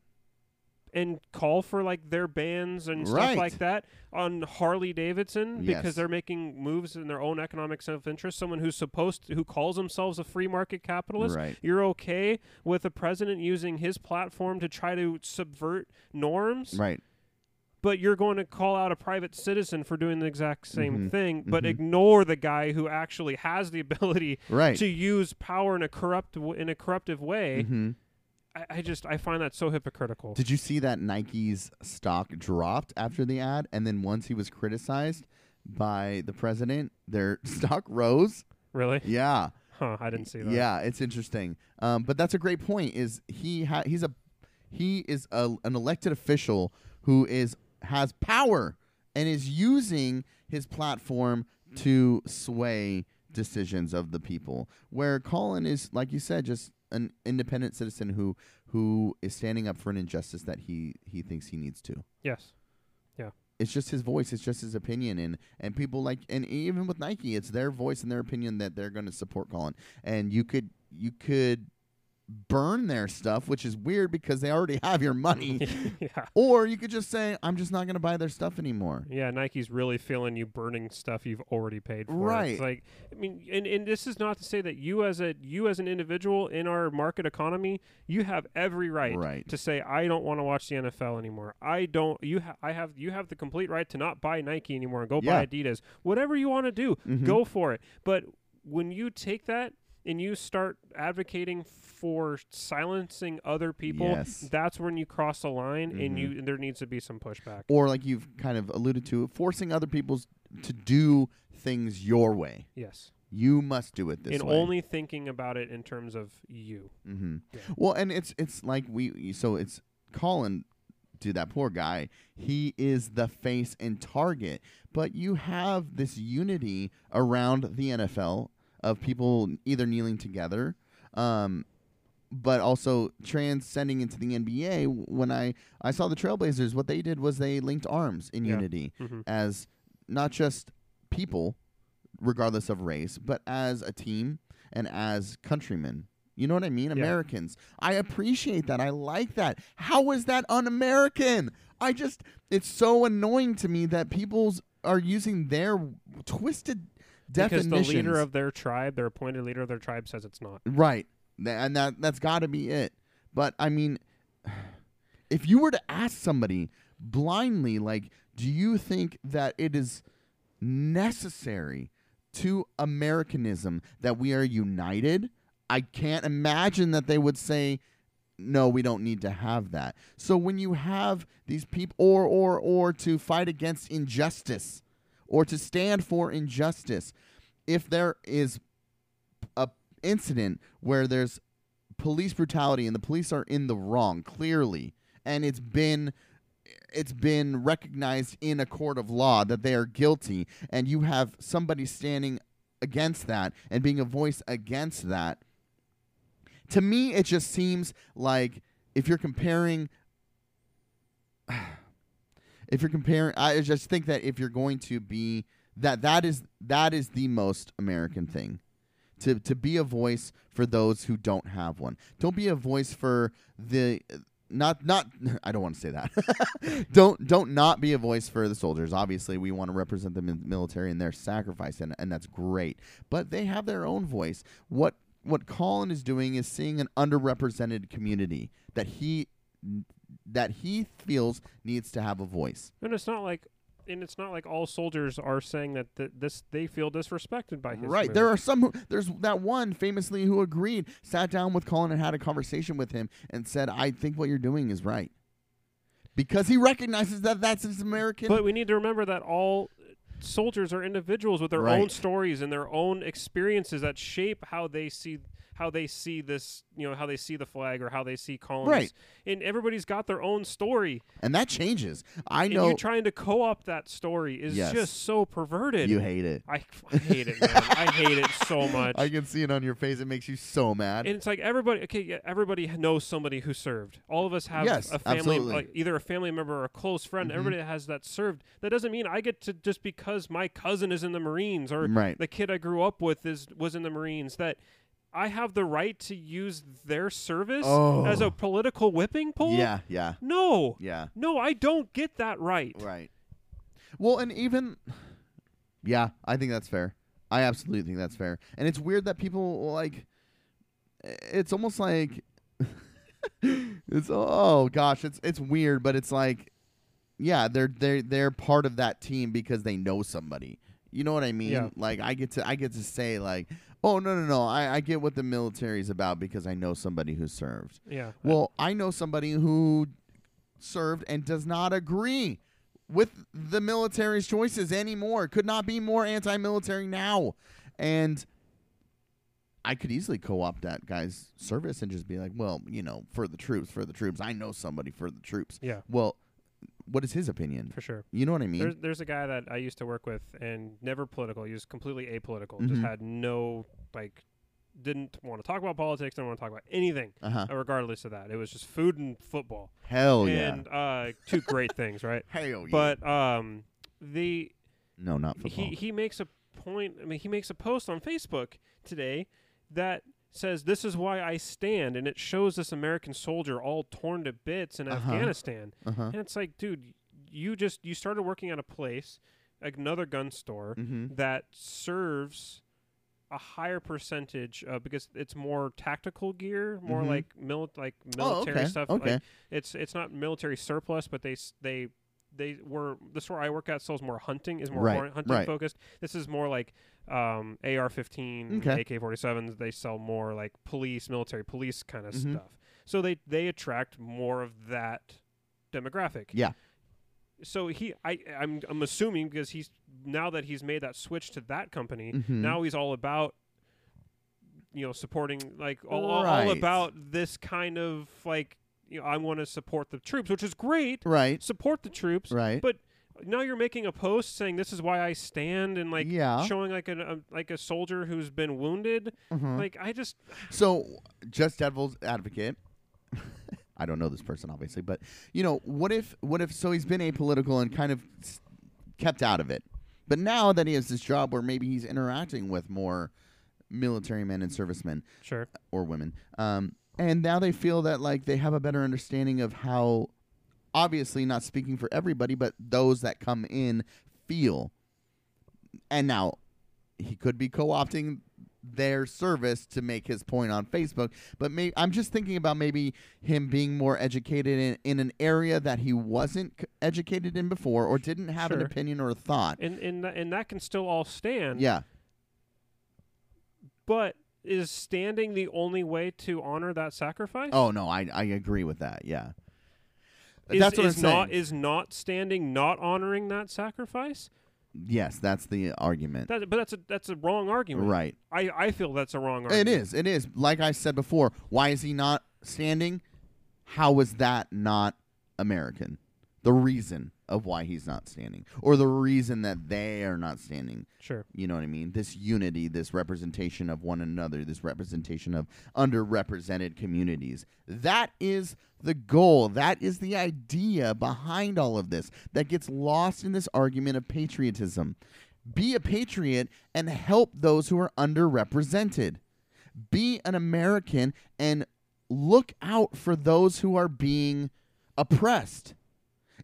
And call for like their bans and stuff like that on Harley Davidson because they're making moves in their own economic self-interest. Someone who's supposed to, who calls themselves a free market capitalist, Right. you're okay with the president using his platform to try to subvert norms, Right. but you're going to call out a private citizen for doing the exact same Mhm. thing, but Mhm. ignore the guy who actually has the <laughs> ability Right. to use power in a corrupt w- in a corruptive way. Mhm. I, I just I find that so hypocritical. Did you see that Nike's stock dropped after the ad, and then once he was criticized by the president, their <laughs> stock rose? really? Yeah. Huh? I didn't see that. Yeah, it's interesting. Um, but that's a great point. Is he ha- he's a he is a, an elected official who is has power and is using his platform to sway decisions of the people. Where Colin is, like you said, just an independent citizen who who is standing up for an injustice that he he thinks he needs to. Yes. Yeah. It's just his voice. It's just his opinion, and and people like, and even with Nike, it's their voice and their opinion that they're going to support Colin. And you could you could burn their stuff, which is weird because they already <laughs> have your money. <laughs> yeah. or you could just say, I'm just not going to buy their stuff anymore. Yeah, Nike's really feeling you burning stuff you've already paid for. Right. It's like I mean and, and this is not to say that you as a you as an individual in our market economy, you have every right, Right. to say I don't want to watch the NFL anymore. I don't you ha- I have you have the complete right to not buy Nike anymore and go Yeah. buy Adidas. Whatever you want to do, Mhm. go for it. But when you take that and you start advocating for silencing other people, Yes. that's when you cross the line and Mhm. you and there needs to be some pushback. Or like you've kind of alluded to, forcing other people to do things your way. Yes. You must do it this and way. And only thinking about it in terms of you. Mm-hmm. Yeah. Well, and it's it's like we so it's Colin, to that poor guy. He is the face and target, but you have this unity around the NFL of people either kneeling together, um, but also transcending into the NBA. When I I saw the Trailblazers, what they did was they linked arms in Yeah. unity Mm-hmm. as not just people, regardless of race, but as a team and as countrymen. You know what I mean? Americans. I appreciate that. I like that. How is that un American? I just, it's so annoying to me that people's are using their twisted Because the leader of their tribe, their appointed leader of their tribe, says it's not. Right. And that that's got to be it. But I mean <sighs> if you were to ask somebody blindly like do you think that it is necessary to Americanism that we are united? I can't imagine that they would say no, we don't need to have that. So when you have these people or or or to fight against injustice or to stand for injustice, if there is a incident where there's police brutality and the police are in the wrong clearly and it's been it's been recognized in a court of law that they are guilty and you have somebody standing against that and being a voice against that to me it just seems like if you're comparing <sighs> if you're comparing i just think that if you're going to be that that is that is the most american thing to to be a voice for those who don't have one. Don't be a voice for the not not <laughs> I don't want to say that. <laughs> don't don't not be a voice for the soldiers. Obviously, we want to represent them in the military and their sacrifice and and that's great. But they have their own voice. What what Colin is doing is seeing an underrepresented community that he that he feels needs to have a voice. And it's not like, and it's not like all soldiers are saying that th- this they feel disrespected by his. Right. move. There are some who, there's that one famously who agreed, sat down with Colin and had a conversation with him and said, "I think what you're doing is right." Because he recognizes that that's his American But we need to remember that all soldiers are individuals with their Right. own stories and their own experiences that shape how they see how they see this, you know, how they see the flag or how they see colonies. Right. And everybody's got their own story. and that changes. I and know you trying to co-opt that story is Yes. just so perverted. you hate it. I, I hate it, man. I hate it so <laughs> much. I can see it on your face. It makes you so mad. and it's like everybody okay yeah, everybody knows somebody who served all of us have Yes, a family absolutely. like either a family member or a close friend Mhm. everybody has that served that doesn't mean i get to just because my cousin is in the marines or Right. the kid i grew up with is was in the marines that i have the right to use their service Oh. as a oh. political whipping pole yeah, yeah, no yeah. no i don't get that right Right. Well, and even yeah, I think that's fair. I absolutely think that's fair. And it's weird that people like it's almost like <laughs> it's oh gosh, it's it's weird, but it's like yeah, they're they're they're part of that team because they know somebody. You know what I mean? Yeah. Like I get to I get to say like, "Oh, no, no, no. I I get what the military's about because I know somebody who served." yeah Well, I know somebody who served and does not agree with the military's choices anymore. Could not be more anti-military now. And I could easily co-opt that guy's service and just be like, "Well, you know, for the troops, for the troops. I know somebody for the troops." yeah Well, what is his opinion? for sure You know what I mean? There's there's a guy that I used to work with and never political. He was completely apolitical. Mhm. Just had no like didn't want to talk about politics, didn't want to talk about anything, Uh-huh. uh, regardless of that. It was just food and football. Hell yeah. and uh two great things, right? <laughs> Hell yeah. But um the no, not football. he he makes a point I mean he makes a post on Facebook today that says this is why I stand and it shows this American soldier all torn to bits in Uh-huh. Afghanistan. uh-huh. And it's like, dude, you just you started working at a place, another gun store Mhm. that serves a higher percentage uh, because it's more tactical gear, more Mhm. like mili- like Oh, military okay. stuff. Okay. Like, it's it's not military surplus, but they they they were the store I work at sells more hunting is more Right, hunting right. focused. This is more like um, AR-15, Okay. AK-47s. They sell more like police, military police kind of Mhm. stuff. So they they attract more of that demographic. Yeah. So he, I, I'm, I'm assuming because he's now that he's made that switch to that company, Mhm. now he's all about, you know, supporting like all, all- all Right. about this kind of like, you know, I want to support the troops, which is great. Right. Support the troops, Right. but now you're making a post saying this is why I stand and like Yeah. showing like a, a like a soldier who's been wounded. Mhm. Like I just So, just devil's advocate. <laughs> I don't know this person obviously, but you know, what if what if so he's been apolitical and kind of s- kept out of it. But now that he has this job where maybe he's interacting with more military men and servicemen sure. or women. Um and now they feel that like they have a better understanding of how obviously not speaking for everybody, but those that come in feel. And now he could be co-opting their service to make his point on Facebook, but may, I'm just thinking about maybe him being more educated in, in an area that he wasn't c- educated in before or didn't have an opinion or a thought. And and tha- and that can still all stand. Yeah. But is standing the only way to honor that sacrifice? Oh no, I I agree with that. Yeah. Is, That's what is I'm not saying. is not standing not honoring that sacrifice? yes, that's the argument. That, but that's a that's a wrong argument. Right. I, I feel that's a wrong It argument. is. It is. Like I said before, why is he not standing? How is that not American? The reason of why he's not standing, or the reason that they are not standing. Sure. You know what I mean? This unity, this representation of one another, this representation of underrepresented communities. That is the goal. That is the idea behind all of this that gets lost in this argument of patriotism. Be a patriot and help those who are underrepresented. Be an American and look out for those who are being oppressed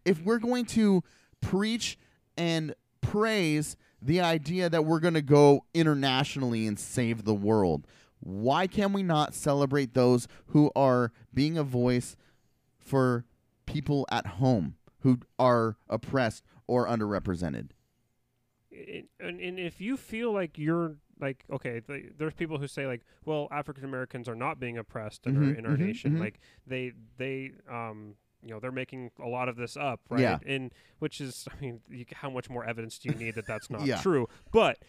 if we're going to preach and praise the idea that we're going to go internationally and save the world, why can we not celebrate those who are being a voice for people at home who are oppressed or underrepresented? And, and if you feel like you're like okay, th- there's people who say like, well, African Americans are not being oppressed in our Mhm, in our mhm, nation. mhm. Like they they um you know they're making a lot of this up, right? Yeah. And which is, I mean, you, how much more evidence do you need that that's not <laughs> Yeah. true? But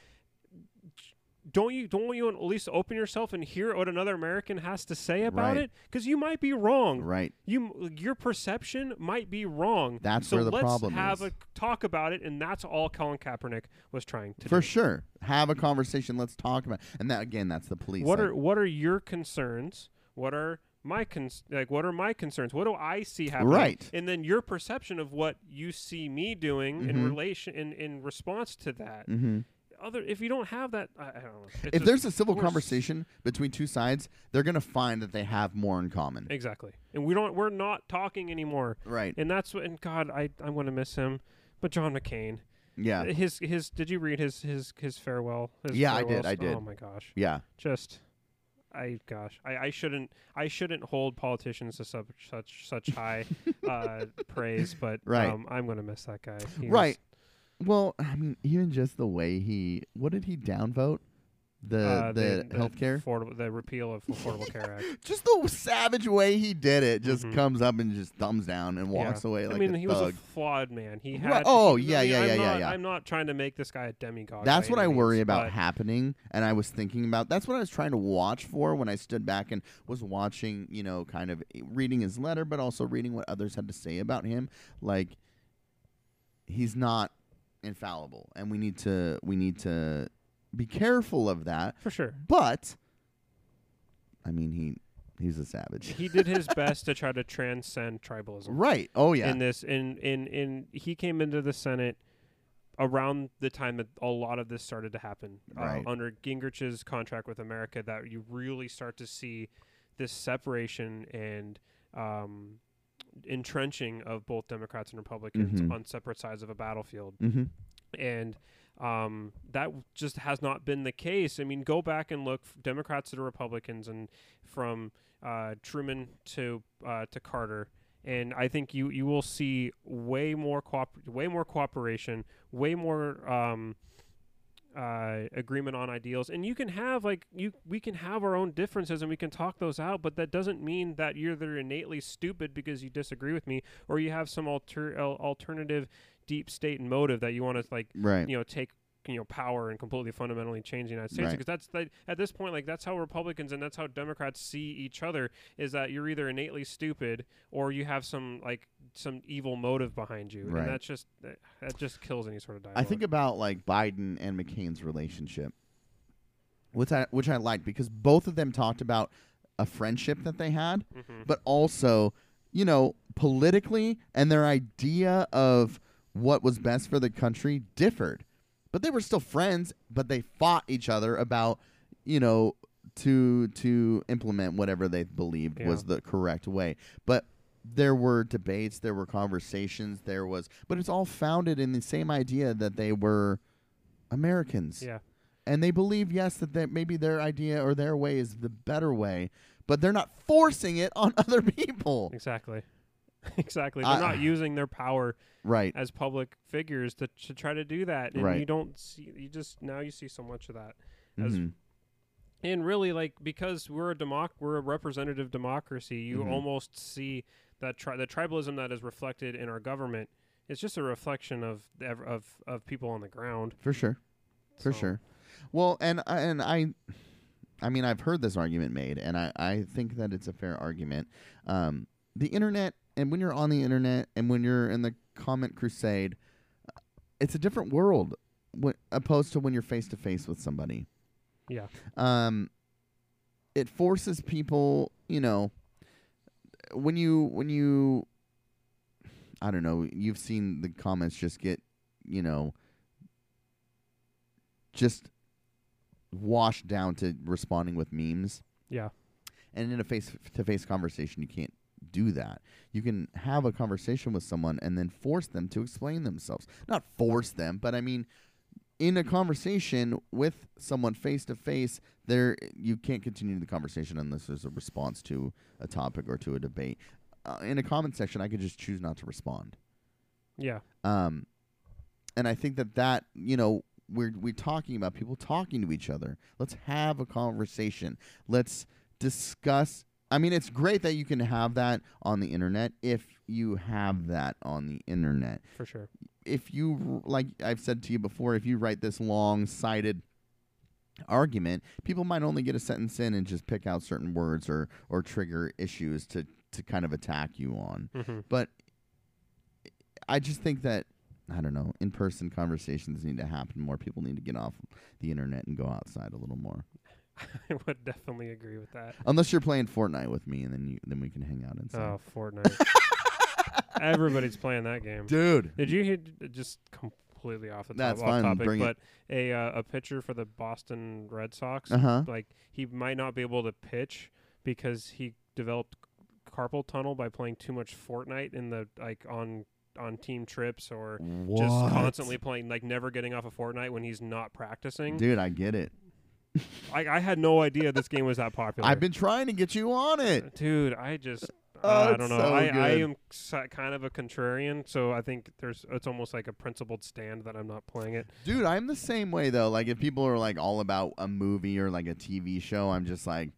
don't you don't you at least open yourself and hear what another American has to say about Right. it? Because you might be wrong. Right. You your perception might be wrong. That's so where the let's problem have is. a talk about it, and that's all Colin Kaepernick was trying to For do. sure. Have a conversation. Let's talk about. And that again, that's the police. What Like, are what are your concerns? What are my cons- like what are my concerns? What do I see happening? Right. And then your perception of what you see me doing in Mhm. relation in, in response to that. mm-hmm. Other if you don't have that I, I don't know. If just- there's a civil conversation between two sides, they're gonna find that they have more in common. Exactly. And we don't we're not talking anymore. Right. And that's what and God, I I'm gonna miss him. But John McCain. Yeah. His his did you read his his his farewell? His Yeah, I did, I did. Oh my gosh. Yeah. just I gosh, I, I shouldn't I shouldn't hold politicians to such such such high <laughs> uh, praise, but Right. um, I'm gonna miss that guy. He was- Right. Well, I mean, even just the way he, what did he downvote? The uh, the, healthcare. affordable, the repeal of Affordable Care Act. <laughs> just the savage way he did it, just Mhm. comes up and just thumbs down and walks Yeah. away like I mean, he thug. was a flawed man. He Right. had. Oh, he- yeah, I mean, yeah, yeah, yeah, not, yeah. I'm not trying to make this guy a demigod. That's what I any worry about happening, and I was thinking about. That's what I was trying to watch for when I stood back and was watching. You know, kind of reading his letter, but also reading what others had to say about him. Like, he's not infallible, and we need to we need to be careful of that. for sure. But, I mean, he he's a savage, He did his <laughs> best to try to transcend tribalism. right? Oh yeah, in this in in in he came into the Senate around the time that a lot of this started to happen Right. uh, under Gingrich's contract with America that you really start to see this separation and um, entrenching of both Democrats and Republicans Mhm. on separate sides of a battlefield mm-hmm. and um, that just has not been the case. I mean, go back and look Democrats to Republicans, and from uh, Truman to uh, to Carter, and I think you you will see way more cooper- way more cooperation, way more. Um, uh, agreement on ideals, and you can have like you. We can have our own differences, and we can talk those out. But that doesn't mean that you're either innately stupid because you disagree with me, or you have some alter- alternative deep state and motive that you want to like right. you know take you know power and completely fundamentally change the United States Right. because that's like, at this point like that's how Republicans and that's how Democrats see each other is that you're either innately stupid or you have some like some evil motive behind you Right. and that's just that that just kills any sort of dialogue. I think about like Biden and McCain's relationship, which I which I liked because both of them talked about a friendship that they had, Mhm. but also, you know, politically and their idea of what was best for the country differed. But they were still friends, but they fought each other about, you know, to to implement whatever they believed was the correct way. But there were debates, there were conversations, there was but it's all founded in the same idea that they were Americans. Yeah. And they believe yes that they, maybe their idea or their way is the better way but they're not forcing it on <laughs> other people. Exactly <laughs> exactly they're not using their power right as public figures to to try to do that and Right. you don't see you just now you see so much of that as Mhm. and really like because we're a democ we're a representative democracy you Mhm. almost see that tri- the tribalism that is reflected in our government is just a reflection of of of people on the ground for sure for So, sure well and I- and i i mean i've heard this argument made and i i think that it's a fair argument um the internet and when you're on the internet and when you're in the comment crusade it's a different world wh- opposed to when you're face to face with somebody. Yeah. Um it forces people you know when you when you i don't know you've seen the comments just get you know just washed down to responding with memes. Yeah. And in a face to face conversation you can't do that you can have a conversation with someone and then force them to explain themselves not force them but i mean in a conversation with someone face to face there you can't continue the conversation unless there's a response to a topic or to a debate uh, in a comment section i could just choose not to respond yeah um, and I think that that you know we're we're talking about people talking to each other. Let's have a conversation. Let's discuss. I mean, it's great that you can have that on the internet if you have that on the internet. for sure If you like I've said to you before, if you write this long cited argument, people might only get a sentence in and just pick out certain words or or trigger issues to to kind of attack you on. hmm But I just think that I don't know, in-person conversations need to happen more. People need to get off the internet and go outside a little more. <laughs> I would definitely agree with that. Unless you're playing Fortnite with me and then you then we can hang out inside. Oh, Fortnite. <laughs> Everybody's playing that game. Dude. Did you hear just completely off the top, That's off fine, topic, bring it. but a uh, a pitcher for the Boston Red Sox, Uh-huh. like he might not be able to pitch because he developed carpal tunnel by playing too much Fortnite in the like on on team trips or What? just constantly playing like never getting off of Fortnite when he's not practicing. Dude, I get it. Like I had no idea this game was that popular. I've been trying to get you on it. Dude, I just Oh, uh, I don't know. so I, I am kind of a contrarian, so I think there's it's almost like a principled stand that I'm not playing it. Dude, I'm the same way though. Like if people are like all about a movie or like a TV show, I'm just like,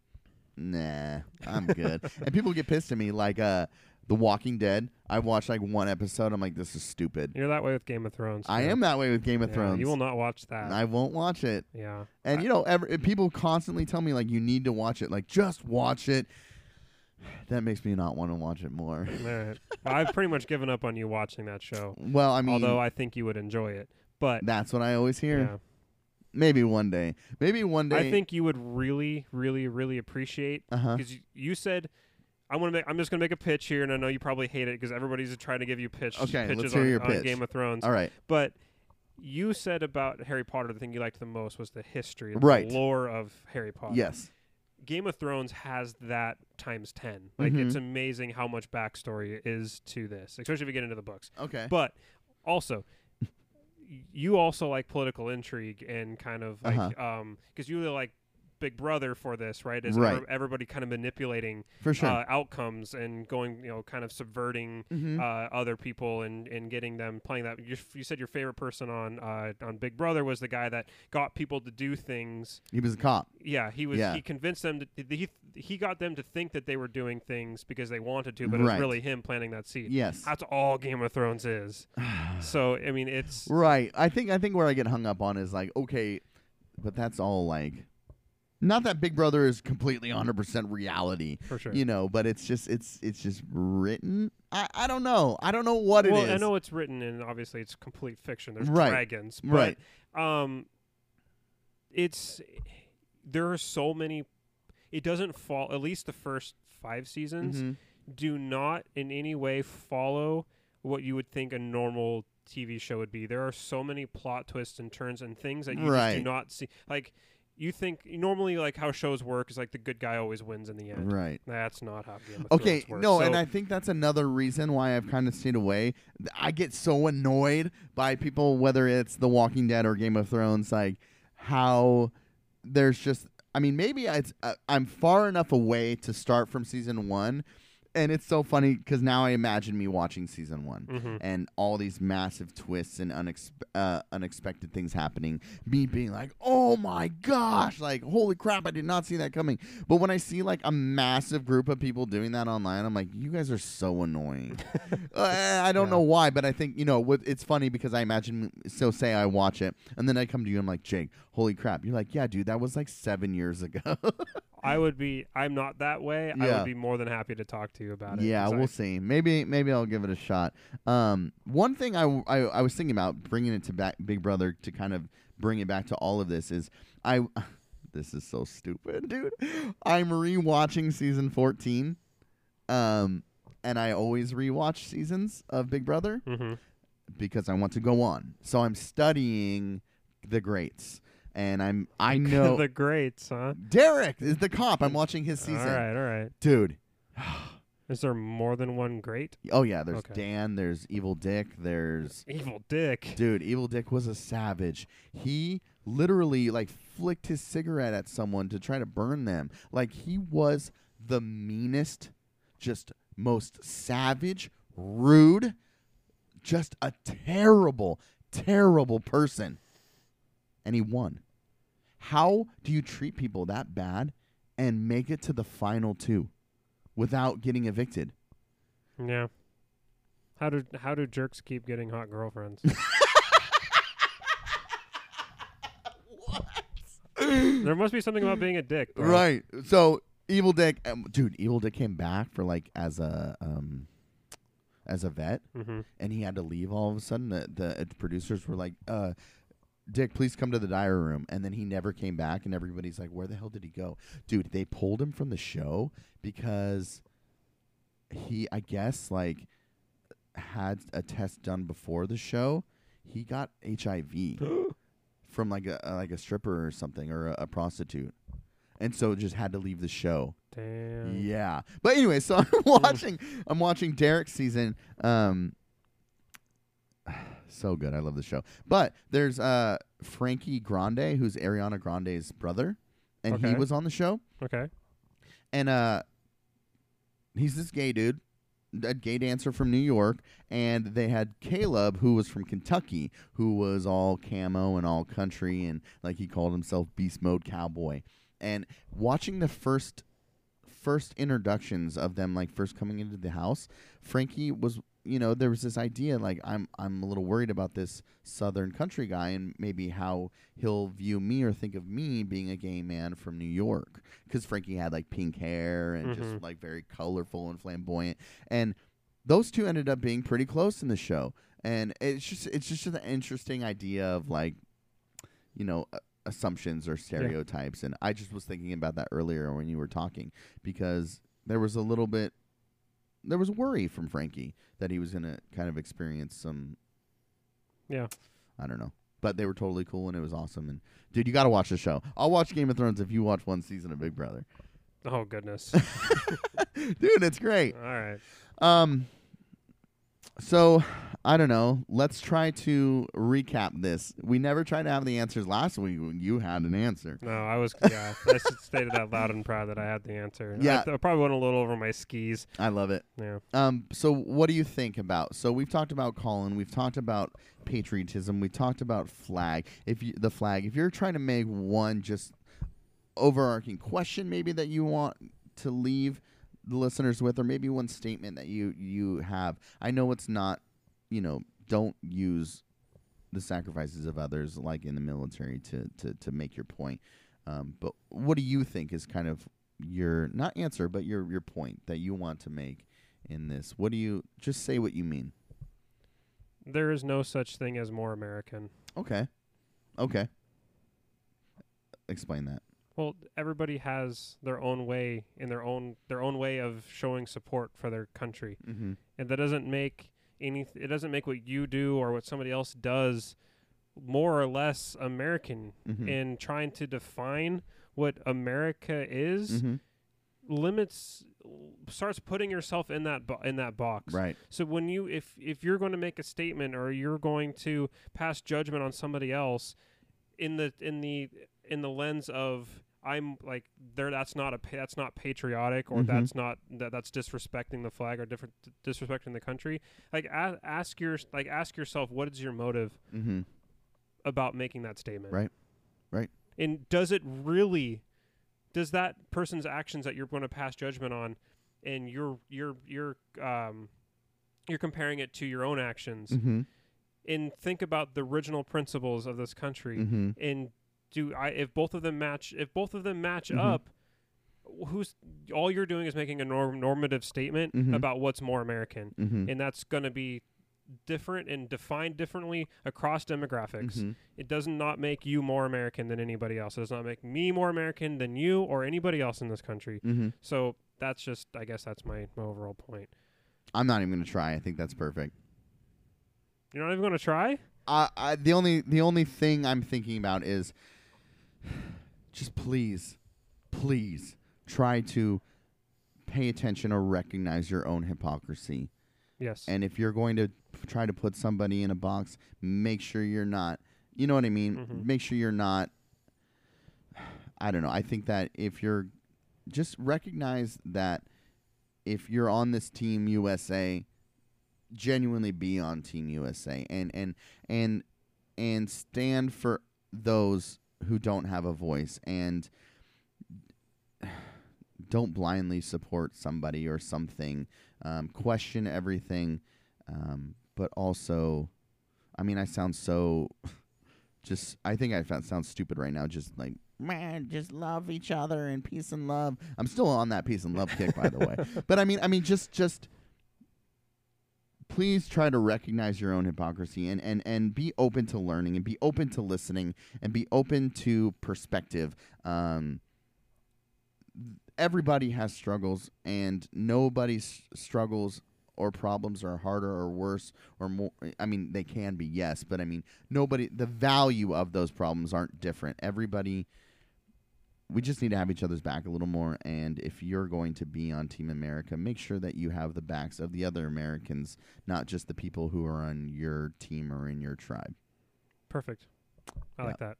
nah, I'm good. <laughs> and people get pissed at me like uh The Walking Dead. I've watched like one episode. I'm like, this is stupid. You're that way with Game of Thrones. I too. am that way with Game of Yeah, Thrones. You will not watch that. I won't watch it. yeah. And you know, every, people constantly tell me like you need to watch it. Like just watch it. That makes me not want to watch it more. All right. Well, I've pretty much given up on you watching that show. <laughs> Well, I mean, although I think you would enjoy it. But that's what I always hear. yeah. Maybe one day. Maybe one day. I think you would really, really, really appreciate Uh huh. because you, you said. I want to make. I'm just gonna make a pitch here, and I know you probably hate it because everybody's trying to give you pitch Okay, let's pitches hear on, your on pitch. Game of Thrones. All right. But you said about Harry Potter, the thing you liked the most was the history, Right. the lore of Harry Potter. Yes. Game of Thrones has that times ten. Like it's Mhm. amazing how much backstory is to this, especially if you get into the books. Okay. But also, you also like political intrigue and kind of like Uh-huh. um because you really like Big Brother for this, right? Is Right. everybody kind of manipulating For sure. uh, outcomes and going, you know, kind of subverting Mhm. uh, other people and, and getting them playing that. You, you said your favorite person on uh, on Big Brother was the guy that got people to do things. he was a cop. Yeah, he was. Yeah. He convinced them. To, he he got them to think that they were doing things because they wanted to, but it was really him planting that seed. Yes. That's all Game of Thrones is. <sighs> so I mean, it's right. I think I think where I get hung up on is like, okay, but that's all like not that Big Brother is completely 100% reality, for sure. you know, but it's just it's it's just written. I I don't know. I don't know what well, it is. I know it's written and obviously it's complete fiction. There's Right. dragons, but Right. um, it's there are so many. It doesn't fall. At least the first five seasons Mhm. do not in any way follow what you would think a normal TV show would be. There are so many plot twists and turns and things that you just do not see. Like you think normally, like how shows work is like the good guy always wins in the end. Right. That's not how Game of Okay, Thrones works. no, So- and I think that's another reason why I've kind of stayed away. I get so annoyed by people, whether it's The Walking Dead or Game of Thrones, like how there's just. I mean, maybe it's, uh, I'm far enough away to start from season one, and it's so funny because now I imagine me watching season one Mhm. and all these massive twists and unex- uh, unexpected things happening. Me being like, "Oh my gosh!" Like, "Holy crap! I did not see that coming." But when I see like a massive group of people doing that online, I'm like, "You guys are so annoying." <laughs> uh, I don't Yeah. know why, but I think you know what. It's funny because I imagine. So say I watch it, and then I come to you. I'm like, "Jake, holy crap!" You're like, "Yeah, dude, that was like seven years ago." <laughs> I would be. I'm not that way. I would be more than happy to talk to you about it. Yeah, we'll see. Maybe maybe I'll give it a shot. Um, one thing I, I I was thinking about bringing it to back Big Brother to kind of bring it back to all of this is I. <laughs> This is so stupid, dude. I'm rewatching season 14, um, and I always rewatch seasons of Big Brother Mhm. because I want to go on. So I'm studying the greats, and I'm <laughs> I know the greats, huh? Derrick is the cop. I'm watching his season, All right, all right. dude. Is there more than one great? Oh yeah, there's Okay. Dan, there's Evil Dick, there's <laughs> Evil Dick. dude, Evil Dick was a savage. He literally like flicked his cigarette at someone to try to burn them. Like he was the meanest, just most savage, rude, just a terrible, terrible person. And he won. How do you treat people that bad and make it to the final two without getting evicted? Yeah. How do how do jerks keep getting hot girlfriends? <laughs> There must be something about being a dick. bro. Right. So Evil Dick, um, dude, Evil Dick came back for like as a um as a vet, Mhm. and he had to leave all of a sudden. The the producers were like, "Uh, Dick, please come to the diary room." And then he never came back, and everybody's like, "Where the hell did he go?" Dude, they pulled him from the show because he, I guess, like had a test done before the show. He got HIV <gasps> from like a like a stripper or something or a, a prostitute, and so just had to leave the show. Damn. Yeah. But anyway, so <laughs> I'm watching I'm watching Derrick's season. Um so good. I love the show. But there's uh Frankie Grande, who's Ariana Grande's brother, and he was on the show. Okay. And uh he's this gay dude, a gay dancer from New York, and they had Caleb who was from Kentucky, who was all camo and all country and like he called himself beast mode cowboy. And watching the first first introductions of them like first coming into the house, Frankie was you know, there was this idea like I'm I'm a little worried about this southern country guy and maybe how he'll view me or think of me being a gay man from New York. Cuz Frankie had like pink hair and just Mhm. like very colorful and flamboyant. And those two ended up being pretty close in the show. And it's just it's just an interesting idea of like you know uh, assumptions or stereotypes. And I just was thinking about that earlier when you were talking because there was a little bit there was worry from Frankie that he was going to kind of experience some Yeah. I don't know. But they were totally cool and it was awesome and dude, you got to watch the show. I'll watch Game of Thrones if you watch one season of Big Brother. Oh goodness. <laughs> dude, it's great. All right. Um so I don't know. Let's try to recap this. We never tried to have the answers last week when you had an answer. No, I was yeah. I <laughs> stated out loud and proud that I had the answer. Yeah. th- I, probably went a little over my skis. I love it. Yeah. Um, so what do you think about? So we've talked about Colin, we've talked about patriotism, we talked about flag. If you the flag, if you're trying to make one just overarching question, maybe that you want to leave the listeners with, or maybe one statement that you you have. I know it's not, you know, don't use the sacrifices of others like in the military to to to make your point. Um, but what do you think is kind of your not answer, but your your point that you want to make in this? What do you just say what you mean? There is no such thing as more American. Okay. Okay. Explain that. Well, everybody has their own way in their own their own way of showing support for their country, Mm-hmm. and that doesn't make any. It doesn't make what you do or what somebody else does more or less American. Mhm. And trying to define what America is Mm-hmm. limits starts putting yourself in that bo- in that box. Right. So when you if if you're going to make a statement or you're going to pass judgment on somebody else in the in the in the lens of I'm like there that's not a pa- that's not patriotic or Mhm. that's not that that's disrespecting the flag or different disrespecting the country. Like a- ask your like ask yourself what is your motive Mm-hmm. about making that statement? Right. Right. And does it really does that person's actions that you're going to pass judgment on and you're you're you're um you're comparing it to your own actions Mm-hmm. and think about the original principles of this country Mm-hmm. and do I if both of them match if both of them match Mhm. up who's all you're doing is making a norm, normative statement Mhm. about what's more American Mm-hmm. and that's going to be different and defined differently across demographics. Mhm. It does not make you more American than anybody else. It does not make me more American than you or anybody else in this country. Mm-hmm. So that's just, I guess that's my, my overall point. I'm not even gonna try. I think that's perfect. You're not even going to try? I, I the only the only thing I'm thinking about is just please, please try to pay attention or recognize your own hypocrisy. Yes. And if you're going to try to put somebody in a box, make sure you're not. You know what I mean? Mhm. Make sure you're not. I don't know. I think that if you're just recognize that if you're on this team USA, genuinely be on team USA and and and and stand for those who don't have a voice and don't blindly support somebody or something um, question everything um, but also i mean i sound so <laughs> just i think i sound stupid right now just like man, just love each other and peace and love. I'm still on that peace and love kick, by the way. <laughs> But I mean, I mean, just just please try to recognize your own hypocrisy and, and, and be open to learning and be open to listening and be open to perspective. Um, everybody has struggles, and nobody's struggles or problems are harder or worse or more. I mean, they can be, yes, but I mean, nobody, the value of those problems aren't different. Everybody we just need to have each other's back a little more. And if you're going to be on Team America, make sure that you have the backs of the other Americans, not just the people who are on your team or in your tribe. Perfect. I like that.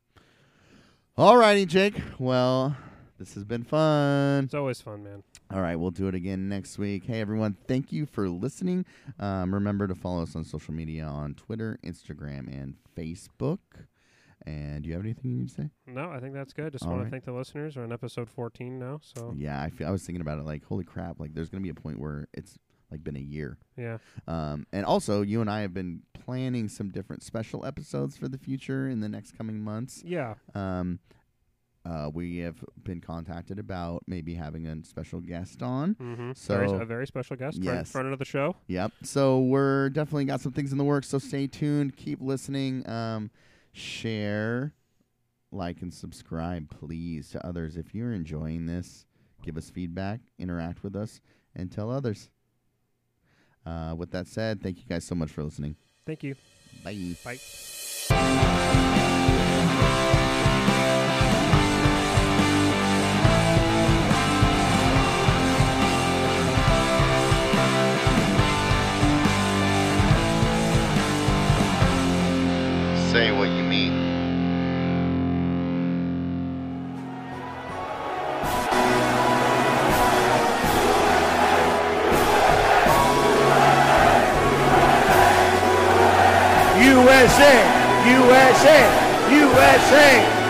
All righty, Jake. Well, this has been fun. It's always fun, man. All right, we'll do it again next week. Hey, everyone, thank you for listening. Um, remember to follow us on social media on Twitter, Instagram, and Facebook. And do you have anything you need to say? No, I think that's good. Just want right. to thank the listeners. We're on episode 14 now, so Yeah, I feel, I was thinking about it like, holy crap! Like, there's gonna be a point where it's like been a year. yeah. Um, and also, you and I have been planning some different special episodes for the future in the next coming months. Yeah. Um, uh, we have been contacted about maybe having a special guest on. Mm-hmm. So- very, a very special guest, Yes. friend of the show. Yep. So we're definitely got some things in the works. So stay tuned. Keep listening. Um, share, like, and subscribe, please, to others. If you're enjoying this, give us feedback, interact with us, and tell others. Uh, with that said, thank you guys so much for listening. Thank you. Bye. Bye. USA, USA, USA.